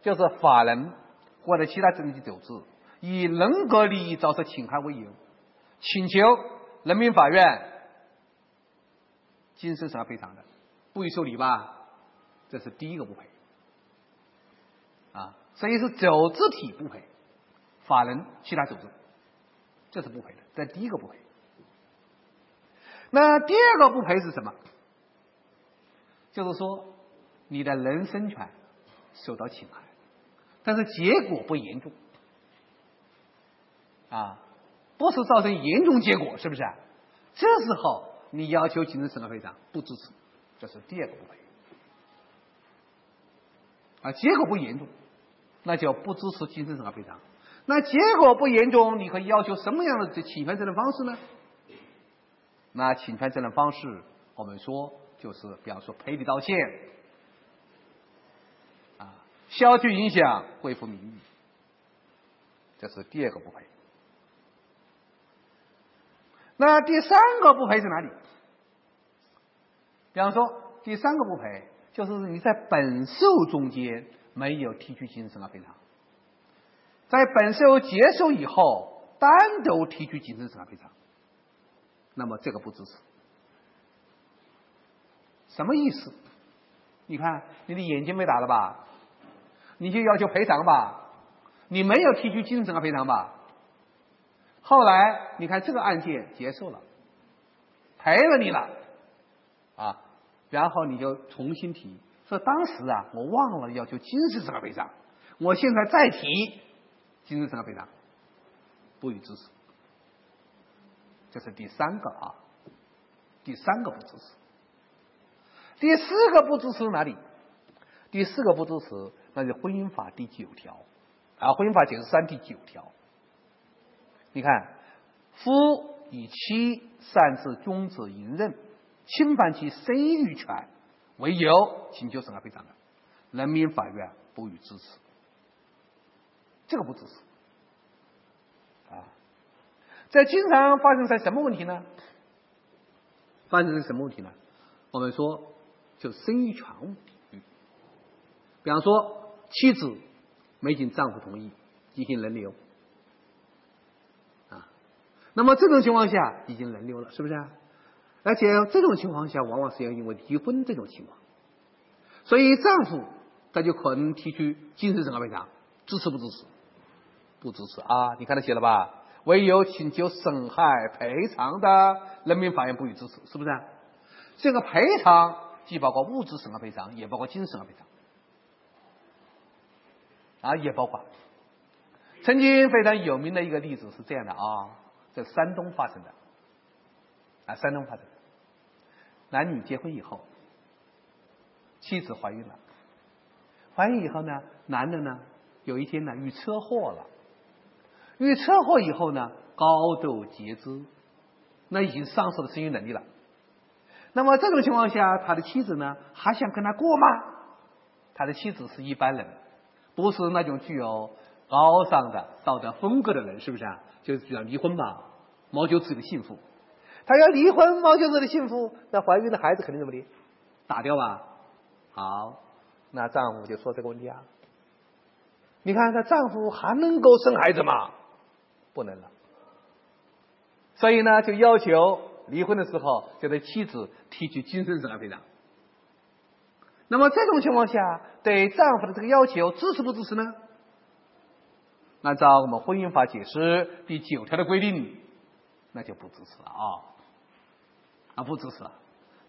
就是法人或者其他经济组织以人格利益遭受侵害为由，请求人民法院精神损害赔偿的，不予受理吧？这是第一个不赔啊，所以是组织体不赔，法人其他组织这是不赔的，这第一个不赔。那第二个不赔是什么？就是说，你的人身权受到侵害，但是结果不严重，啊，不是造成严重结果，是不是？这时候你要求精神损害赔偿不支持，这是第二个不赔。啊，结果不严重，那就不支持精神损害赔偿。那结果不严重，你可以要求什么样的侵权责任方式呢？那侵权责任方式，我们说就是，比方说赔礼道歉，啊，消去影响，恢复名誉，这是第二个不赔。那第三个不赔在哪里？比方说，第三个不赔就是你在本受中间没有提取精神损害赔偿，在本受结束以后单独提取精神损害赔偿。那么这个不支持，什么意思？你看你的眼睛被打了吧，你就要求赔偿吧，你没有提出精神损害赔偿吧？后来你看这个案件结束了，赔了你了，啊，然后你就重新提，说当时啊我忘了要求精神损害赔偿，我现在再提精神损害赔偿，不予支持。这是第三个啊，第三个不支持。第四个不支持哪里？第四个不支持，那是婚姻法第九条啊，婚姻法解释三第九条。你看，夫以妻擅自终止淫任，侵犯其生育权为由请求损害赔偿的，人民法院不予支持。这个不支持。在经常发生在什么问题呢？发生在什么问题呢？我们说，就生育权问题。比方说，妻子没经丈夫同意进行人流，啊，那么这种情况下已经人流了，是不是？而且这种情况下，往往是要因为离婚这种情况，所以丈夫他就可能提出精神损害赔偿，支持不支持？不支持啊！你看他写了吧？唯有请求损害赔偿的，人民法院不予支持，是不是？这个赔偿既包括物质损害赔偿，也包括精神损害赔偿，啊，也包括。曾经非常有名的一个例子是这样的啊，在山东发生的，啊，山东发生的，男女结婚以后，妻子怀孕了，怀孕以后呢，男的呢，有一天呢遇车祸了。遇车祸以后呢，高度截肢，那已经丧失了生育能力了。那么这种情况下，他的妻子呢还想跟他过吗？他的妻子是一般人，不是那种具有高尚的道德风格的人，是不是啊？就是要离婚吧，谋求自己的幸福。他要离婚，谋求自己的幸福，那怀孕的孩子肯定怎么的？打掉吧。好，那丈夫就说这个问题啊。你看，她丈夫还能够生孩子吗？不能了，所以呢，就要求离婚的时候就对妻子提取精神损害赔偿。那么这种情况下，对丈夫的这个要求支持不支持呢？按照我们婚姻法解释第九条的规定，那就不支持了啊，啊不支持了。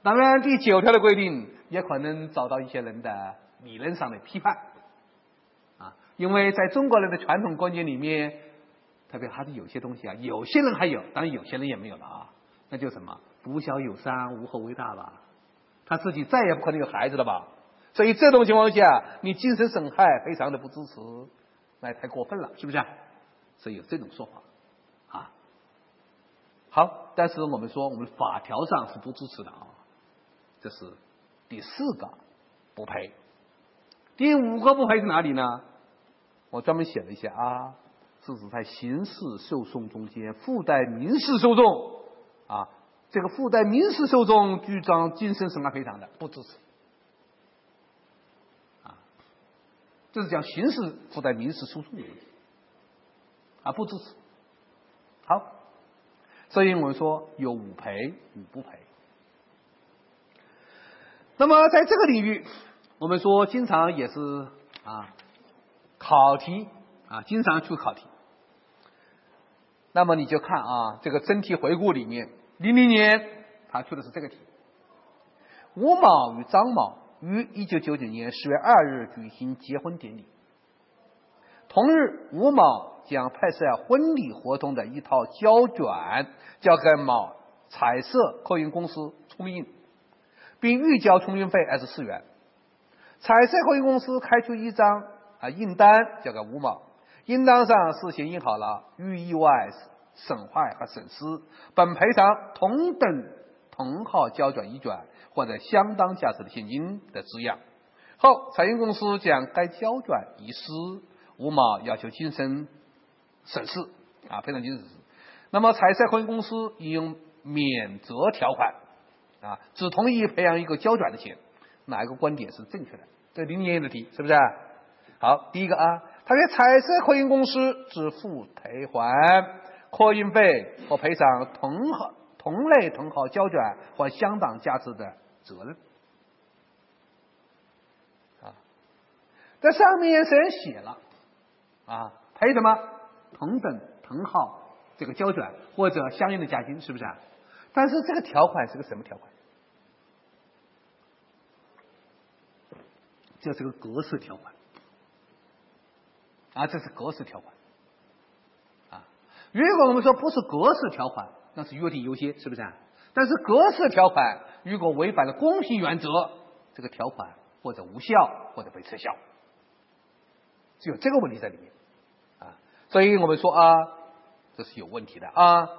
当然，第九条的规定也可能遭到一些人的理论上的批判啊，因为在中国人的传统观念里面。特别还是有些东西啊，有些人还有，当然有些人也没有了啊。那就什么“不孝有三，无后为大”吧，他自己再也不可能有孩子了吧？所以这种情况下，你精神损害非常的不支持，那也太过分了，是不是？所以有这种说法啊。好，但是我们说我们法条上是不支持的啊。这是第四个不赔。第五个不赔是哪里呢？我专门写了一下啊，是指在刑事诉讼中间附带民事诉讼啊，这个附带民事诉讼主张精神损害赔偿的不支持。啊这是讲刑事附带民事诉讼的问题，啊，不支持。好，所以我们说有五赔五不赔。那么在这个领域，我们说经常也是啊考题啊，经常出考题。那么你就看啊，这个真题回顾里面，零零年他出的是这个题：吴某与张某。于一九九九年十月二日举行结婚典礼。同日，吴某将拍摄婚礼活动的一套胶卷交给某彩色客运公司冲印，并预交冲印费二十四元。彩色客运公司开出一张啊印单交给吴某，应当上事先印好了“遇意外损坏和损失，本赔偿同等同号胶卷一卷”。或者相当价值的现金的字样。后，彩印公司将该胶卷遗失，吴某要求精神损失啊，赔偿精神损失。那么，彩色客运公司应用免责条款啊，只同意赔偿一个胶卷的钱。哪一个观点是正确的？这零年的题是不是？好，第一个啊，他给彩色客运公司支付退还客运费和赔偿同号同类同号胶卷或相当价值的。责任啊，在上面虽然写了啊，赔什么同等同号这个胶卷或者相应的奖金，是不是啊？但是这个条款是个什么条款？这是个格式条款啊，这是格式条款啊。如果我们说不是格式条款，那是约定优先，是不是啊？但是格式条款如果违反了公平原则，这个条款或者无效或者被撤销，只有这个问题在里面啊。所以我们说啊，这是有问题的啊。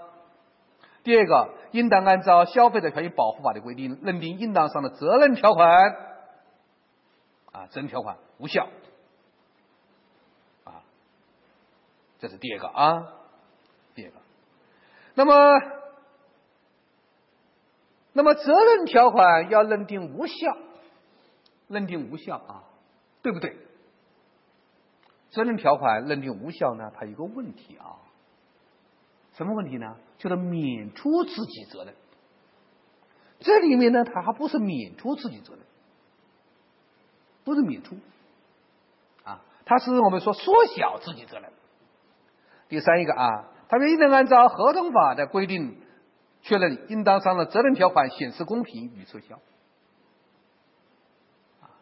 第二个，应当按照消费者权益保护法的规定，认定应当上的责任条款啊，责任条款无效啊。这是第二个啊，第二个。那么。那么责任条款要认定无效，认定无效啊，对不对？责任条款认定无效呢，它有个问题啊，什么问题呢？就是免除自己责任。这里面呢，它还不是免除自己责任，不是免除啊，它是我们说缩小自己责任。第三一个啊，他们应当按照合同法的规定。确认应当上的责任条款显示公平予撤销，啊，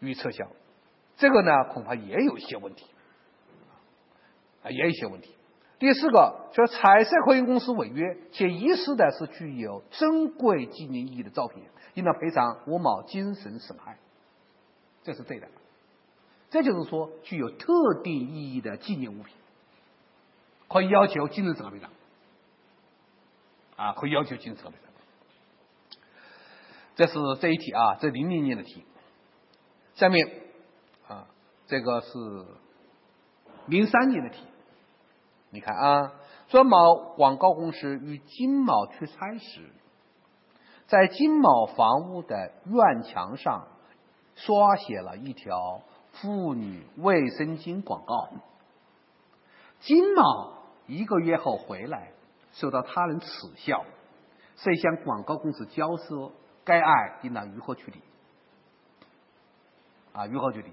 予撤销，这个呢恐怕也有一些问题，啊，也有一些问题。第四个，说彩色客运公司违约且遗失的是具有珍贵纪念意义的照片，应当赔偿吴某精神损害，这是对的。这就是说，具有特定意义的纪念物品，可以要求精神损害赔偿。啊，可以要求精神赔偿。这是这一题啊，这零零年的题。下面啊，这个是零三年的题。你看啊，说某广告公司与金某出差时，在金某房屋的院墙上刷写了一条妇女卫生巾广告。金某一个月后回来。受到他人耻笑，遂向广告公司交涉，该案应当如何处理？啊，如何处理？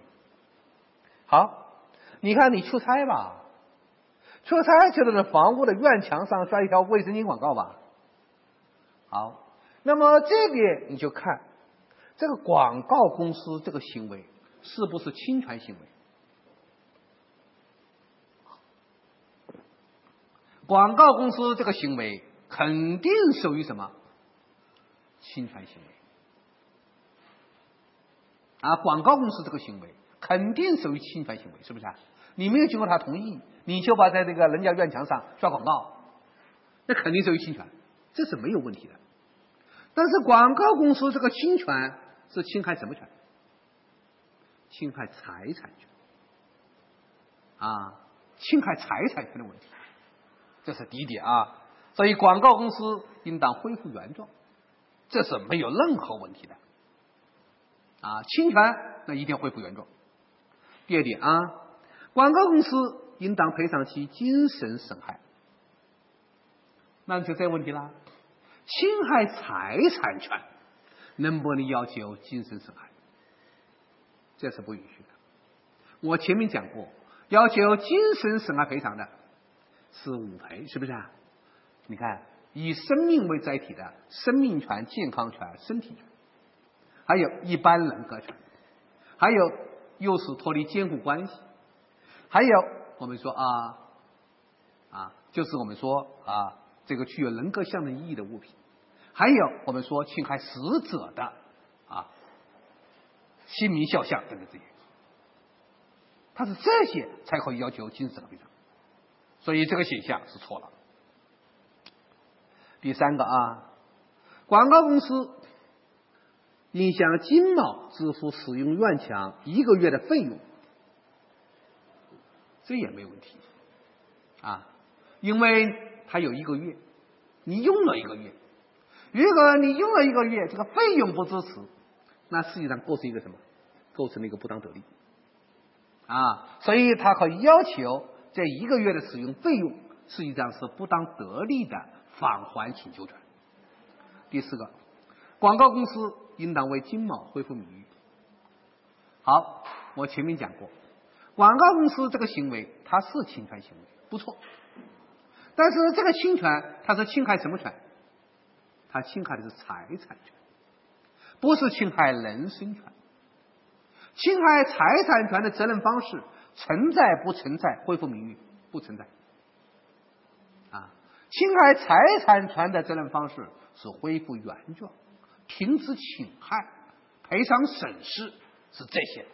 好，你看你出差吧，出差就在那房屋的院墙上刷一条卫生巾广告吧。好，那么这边你就看这个广告公司这个行为是不是侵权行为？广告公司这个行为肯定属于什么？侵权行为。啊，广告公司这个行为肯定属于侵权行为，是不是啊？你没有经过他同意，你就把在这个人家院墙上刷广告，那肯定属于侵权，这是没有问题的。但是广告公司这个侵权是侵害什么权？侵害财产权啊，侵害财产权的问题，这是第一点啊。所以广告公司应当恢复原状，这是没有任何问题的啊。侵权那一定恢复原状。第二点啊，广告公司应当赔偿其精神损害，那就这个问题啦。侵害财产权能不能要求精神损害？这是不允许的。我前面讲过，要求精神损害赔偿的是五赔，是不是啊？你看，以生命为载体的生命权、健康权、身体权，还有一般人格权，还有又是脱离监护关系，还有我们说啊啊，就是我们说啊，这个具有人格象征意义的物品，还有我们说侵害死者的。姓名肖像等等这些，他是这些才可以要求精神赔偿，所以这个现象是错了。第三个啊，广告公司应向金茂支付使用院墙一个月的费用，这也没问题啊，因为他有一个月，你用了一个月，如果你用了一个月，这个费用不支持。那实际上构成一个什么？构成了一个不当得利啊！所以他可以要求这一个月的使用费用，实际上是不当得利的返还请求权。第四个，广告公司应当为金某恢复名誉。好，我前面讲过，广告公司这个行为它是侵权行为，不错。但是这个侵权，它是侵害什么权？它侵害的是财产权。不是侵害人身权，侵害财产权的责任方式存在不存在恢复名誉？不存在。啊，侵害财产权的责任方式是恢复原状、停止侵害、赔偿损失，是这些。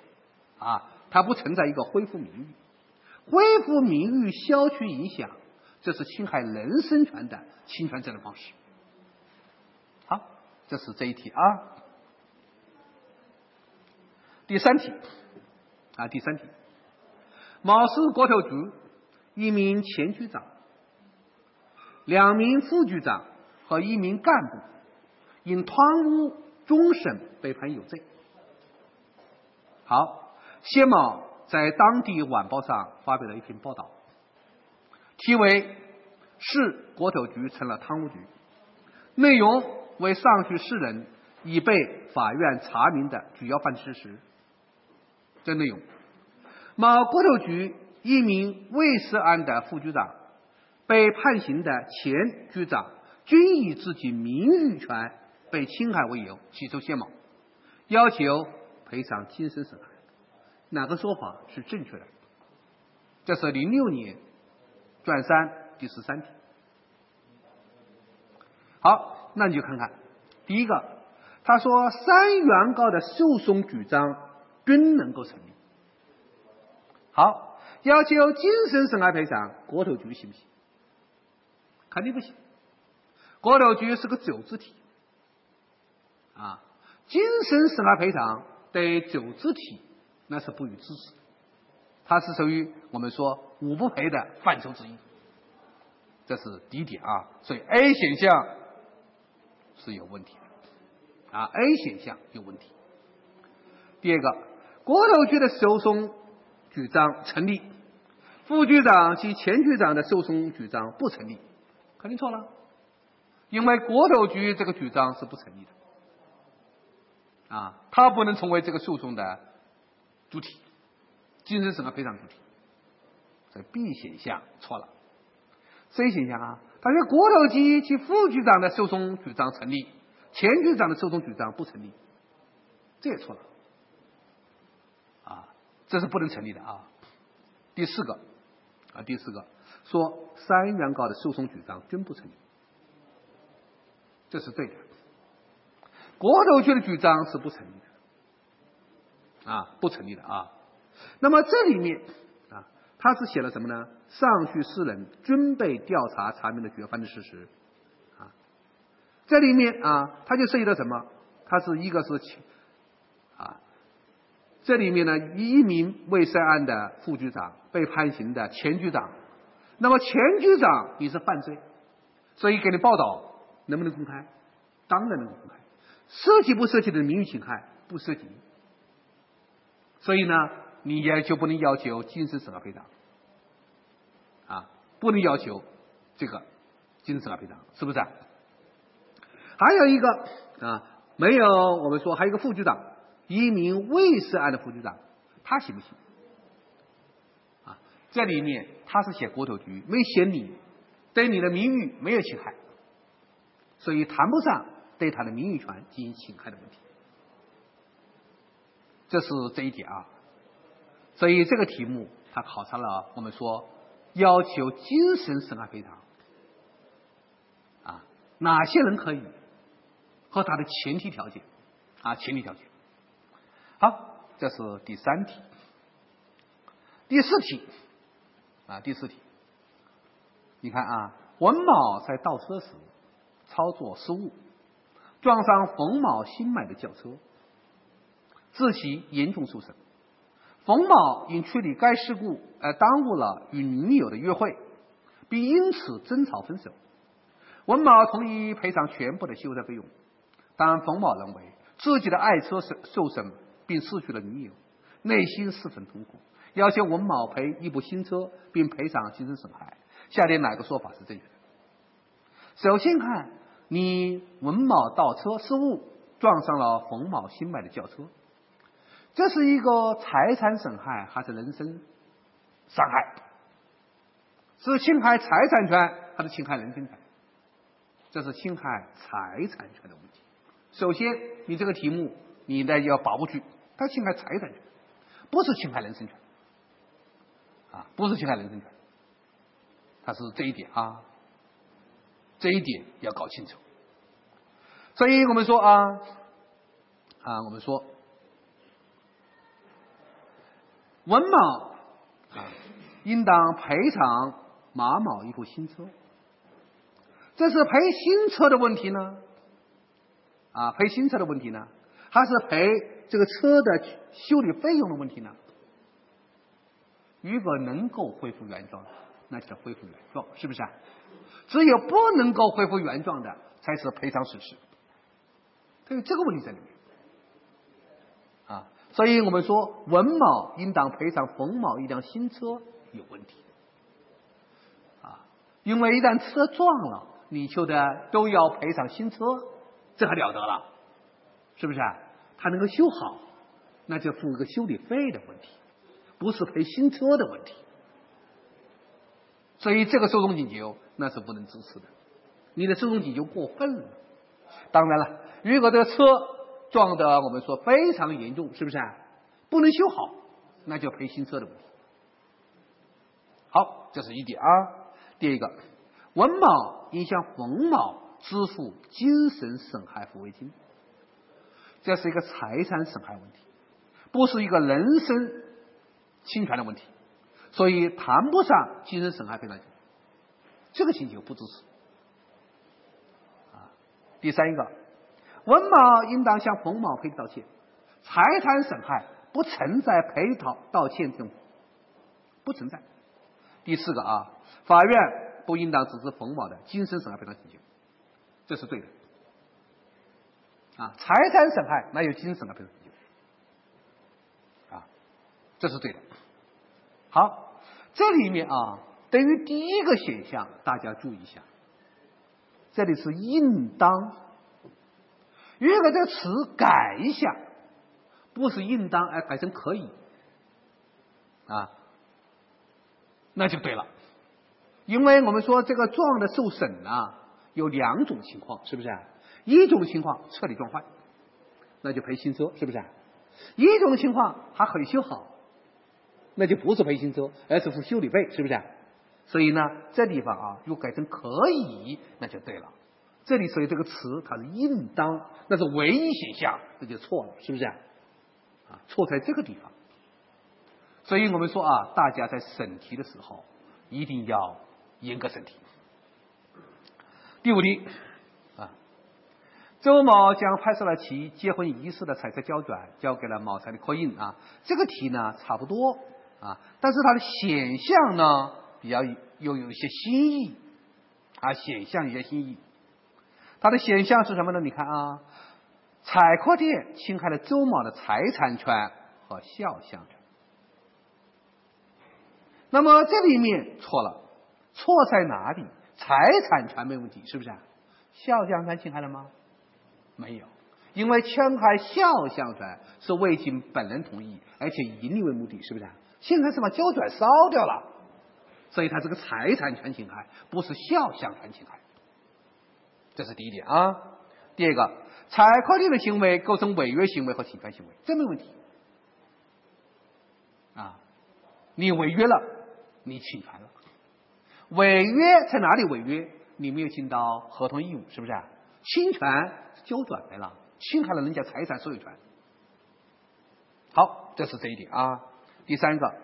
啊，它不存在一个恢复名誉、恢复名誉、消除影响，这是侵害人身权的侵权责任方式。好，这是这一题啊。第三题，啊，第三题，某市国土局一名前局长、两名副局长和一名干部因贪污终审被判有罪。好，谢某在当地晚报上发表了一篇报道，题为《市国土局成了贪污局》，内容为上述四人已被法院查明的主要犯罪事实。这内容：某国土局一名未涉案的副局长，被判刑的前局长，均以自己名誉权被侵害为由起诉谢某，要求赔偿精神损害。哪个说法是正确的？这是零六年转三第十三题。好，那你就看看，第一个，他说三原告的诉讼主张。均能够成立。好，要求精神损害赔偿，国投局行不行？肯定不行。国投局是个走字体啊，精神损害赔偿对走字体那是不予支持，它是属于我们说五不赔的范畴之一。这是第一点啊，所以 A 选项是有问题的啊，A 选项有问题。第二个。国投局的诉讼主张成立，副局长及前局长的诉讼主张不成立，肯定错了，因为国投局这个主张是不成立的，啊，他不能成为这个诉讼的主体，精神损害赔偿主体，所以 B 选项错了，C 选项啊，他说国投局及副局长的诉讼主张成立，前局长的诉讼主张不成立，这也错了。这是不能成立的啊！第四个啊，第四个说三原告的诉讼主张均不成立，这是对的过头区的主张是不成立的，啊，不成立的啊。那么这里面啊，他是写了什么呢？上述四人均被调查查明的主要犯的事实，啊，这里面啊，他就涉及到什么？他是一个是，这里面呢，一名未涉案的副局长被判刑的前局长，那么前局长你是犯罪，所以给你报道能不能公开？当然能公开。涉及不涉及的名誉侵害不涉及，所以呢，你也就不能要求精神损害赔偿，啊，不能要求这个精神损害赔偿，是不是？还有一个啊，没有我们说还有一个副局长，一名未涉案的副局长，他行不行？啊，这里面他是写国土局，没写你，对你的名誉没有侵害，所以谈不上。对他的名誉权进行侵害的问题，这是这一点啊。所以这个题目他考察了我们说要求精神损害赔偿啊，哪些人可以和他的前提条件啊，前提条件。好，这是第三题，第四题啊，第四题，你看啊，文某在倒车时操作失误。撞上冯某新买的轿车，致其严重受伤。冯某因处理该事故而耽误了与女友的约会，并因此争吵分手。文某同意赔偿全部的修车费用，但冯某认为自己的爱车受受损并失去了女友，内心十分痛苦，要求文某赔一部新车并赔偿精神损害。下列哪个说法是正确的？首先看。你文某倒车失误，撞上了冯某新买的轿车，这是一个财产损害还是人身伤害？是侵害财产权还是侵害人身权？这是侵害财产权的问题。首先，你这个题目你呢要把握住，他侵害财产权，不是侵害人身权，啊，不是侵害人身权，他是这一点啊。这一点要搞清楚，所以我们说啊啊，我们说文某啊应当赔偿马某一部新车，这是赔新车的问题呢？啊赔新车的问题呢，还是赔这个车的修理费用的问题呢？如果能够恢复原状，那就恢复原状，是不是啊？只有不能够恢复原状的，才是赔偿损失。它有这个问题在里面啊，所以我们说文某应当赔偿冯某一辆新车有问题啊，因为一旦车撞了，你求的都要赔偿新车，这还了得了？是不是啊？他能够修好，那就付一个修理费的问题，不是赔新车的问题。所以这个诉讼请求那是不能支持的，你的诉讼请求过分了。当然了，如果这个车撞的我们说非常严重，是不是啊？不能修好，那就赔新车的问题。好，这是一点啊。第二个，文某应向冯某支付精神损害抚慰金，这是一个财产损害问题，不是一个人身侵权的问题。所以谈不上精神损害赔偿金，这个请求不支持。啊，第三一个，文某应当向冯某赔礼道歉，财产损害不存在赔讨道歉这种，不存在。第四个啊，法院不应当支持冯某的精神损害赔偿请求，这是对的。啊，财产损害那有精神损害赔偿请求？啊，这是对的。好。这里面啊，对于第一个选项，大家注意一下，这里是应当，如果这个词改一下，不是应当，而改成可以，啊，那就对了，因为我们说这个撞的受损啊，有两种情况，是不是？啊一种情况彻底撞坏，那就赔新车，是不是？一种情况还可以修好。那就不是赔新车，而是付修理费，是不是？所以呢，这地方啊，又改成可以，那就对了。这里所以这个词它是应当，那是唯一选项，这就错了，是不是啊？错在这个地方。所以我们说啊，大家在审题的时候一定要严格审题。第五题，周某将拍摄了其结婚仪式的彩色胶卷交给了某财的刻印啊。这个题呢差不多啊，但是它的选项呢比较又有一些新意啊，选项有些新意。它的选项是什么呢？你看啊，彩刻店侵害了周某的财产权和肖像权。那么这里面错了，错在哪里？财产权没问题，是不是？肖像权侵害了吗？没有，因为侵害肖像权是未经本人同意，而且以盈利为目的，是不是？现在是把胶卷烧掉了，所以它这个财产权侵害不是肖像权侵害，这是第一点啊。第二个，采刻店的行为构成违约行为和侵权行为，这没问题啊，你违约了。你侵权了，违约在哪里违约？你没有尽到合同义务，是不是？啊侵权交转来了，侵害了人家财产所有权。好，这是这一点啊。第三个，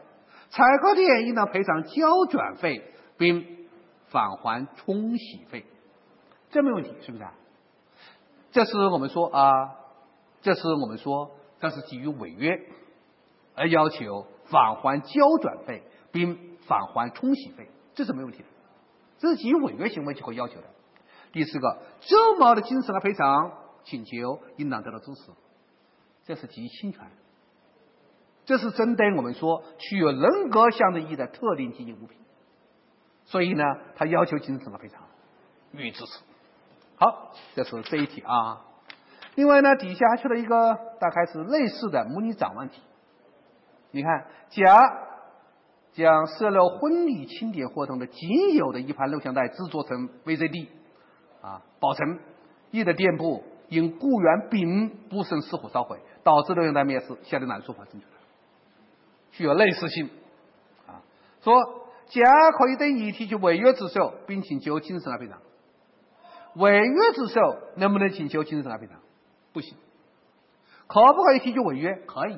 采购店应当赔偿交转费并返还冲洗费，这没问题，是不是？这是我们说啊，这是我们说，这是基于违约而要求返还交转费并。返还冲洗费，这是没问题的，这是基于违约行为就会要求的。第四个，周某的精神的赔偿请求应当得到支持，这是基于侵权，这是针对我们说具有人格象征意义的特定经济物品，所以呢，他要求精神的赔偿予以支持。好，这是这一题啊。另外呢，底下还出了一个大概是类似的模拟展望题，你看，甲。将摄录婚礼庆典活动的仅有的一盘录像带制作成 VCD，啊，保存。乙的店铺因雇员丙不慎失火烧毁，导致录像带灭失，下列哪种说法正确？具有类似性。啊，说甲可以对乙提起违约之诉，并请求精神损害赔偿。违约之诉能不能请求精神损害赔偿？不行。可不可以提起违约？可以，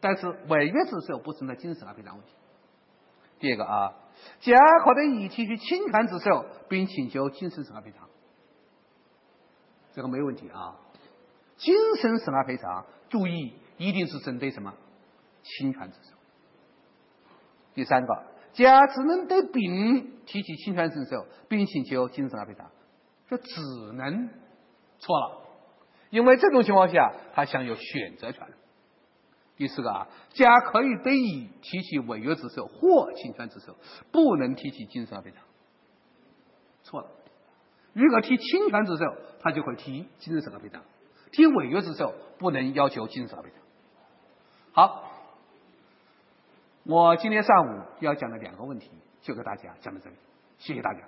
但是违约之诉不存在精神损害赔偿问题。第二个啊，甲可对乙提出侵权之诉，并请求精神损害赔偿，这个没问题啊。精神损害赔偿，注意一定是针对什么侵权之诉。第三个，甲只能对丙提起侵权之诉，并请求精神损害赔偿，这只能错了，因为这种情况下他享有选择权。第四个啊，甲可以对乙提起违约之诉或侵权之诉，不能提起精神损害赔偿。错了，如果提侵权之诉，他就会提精神损害赔偿；提违约之诉，不能要求精神损害赔偿。好，我今天上午要讲的两个问题，就给大家讲到这里，谢谢大家。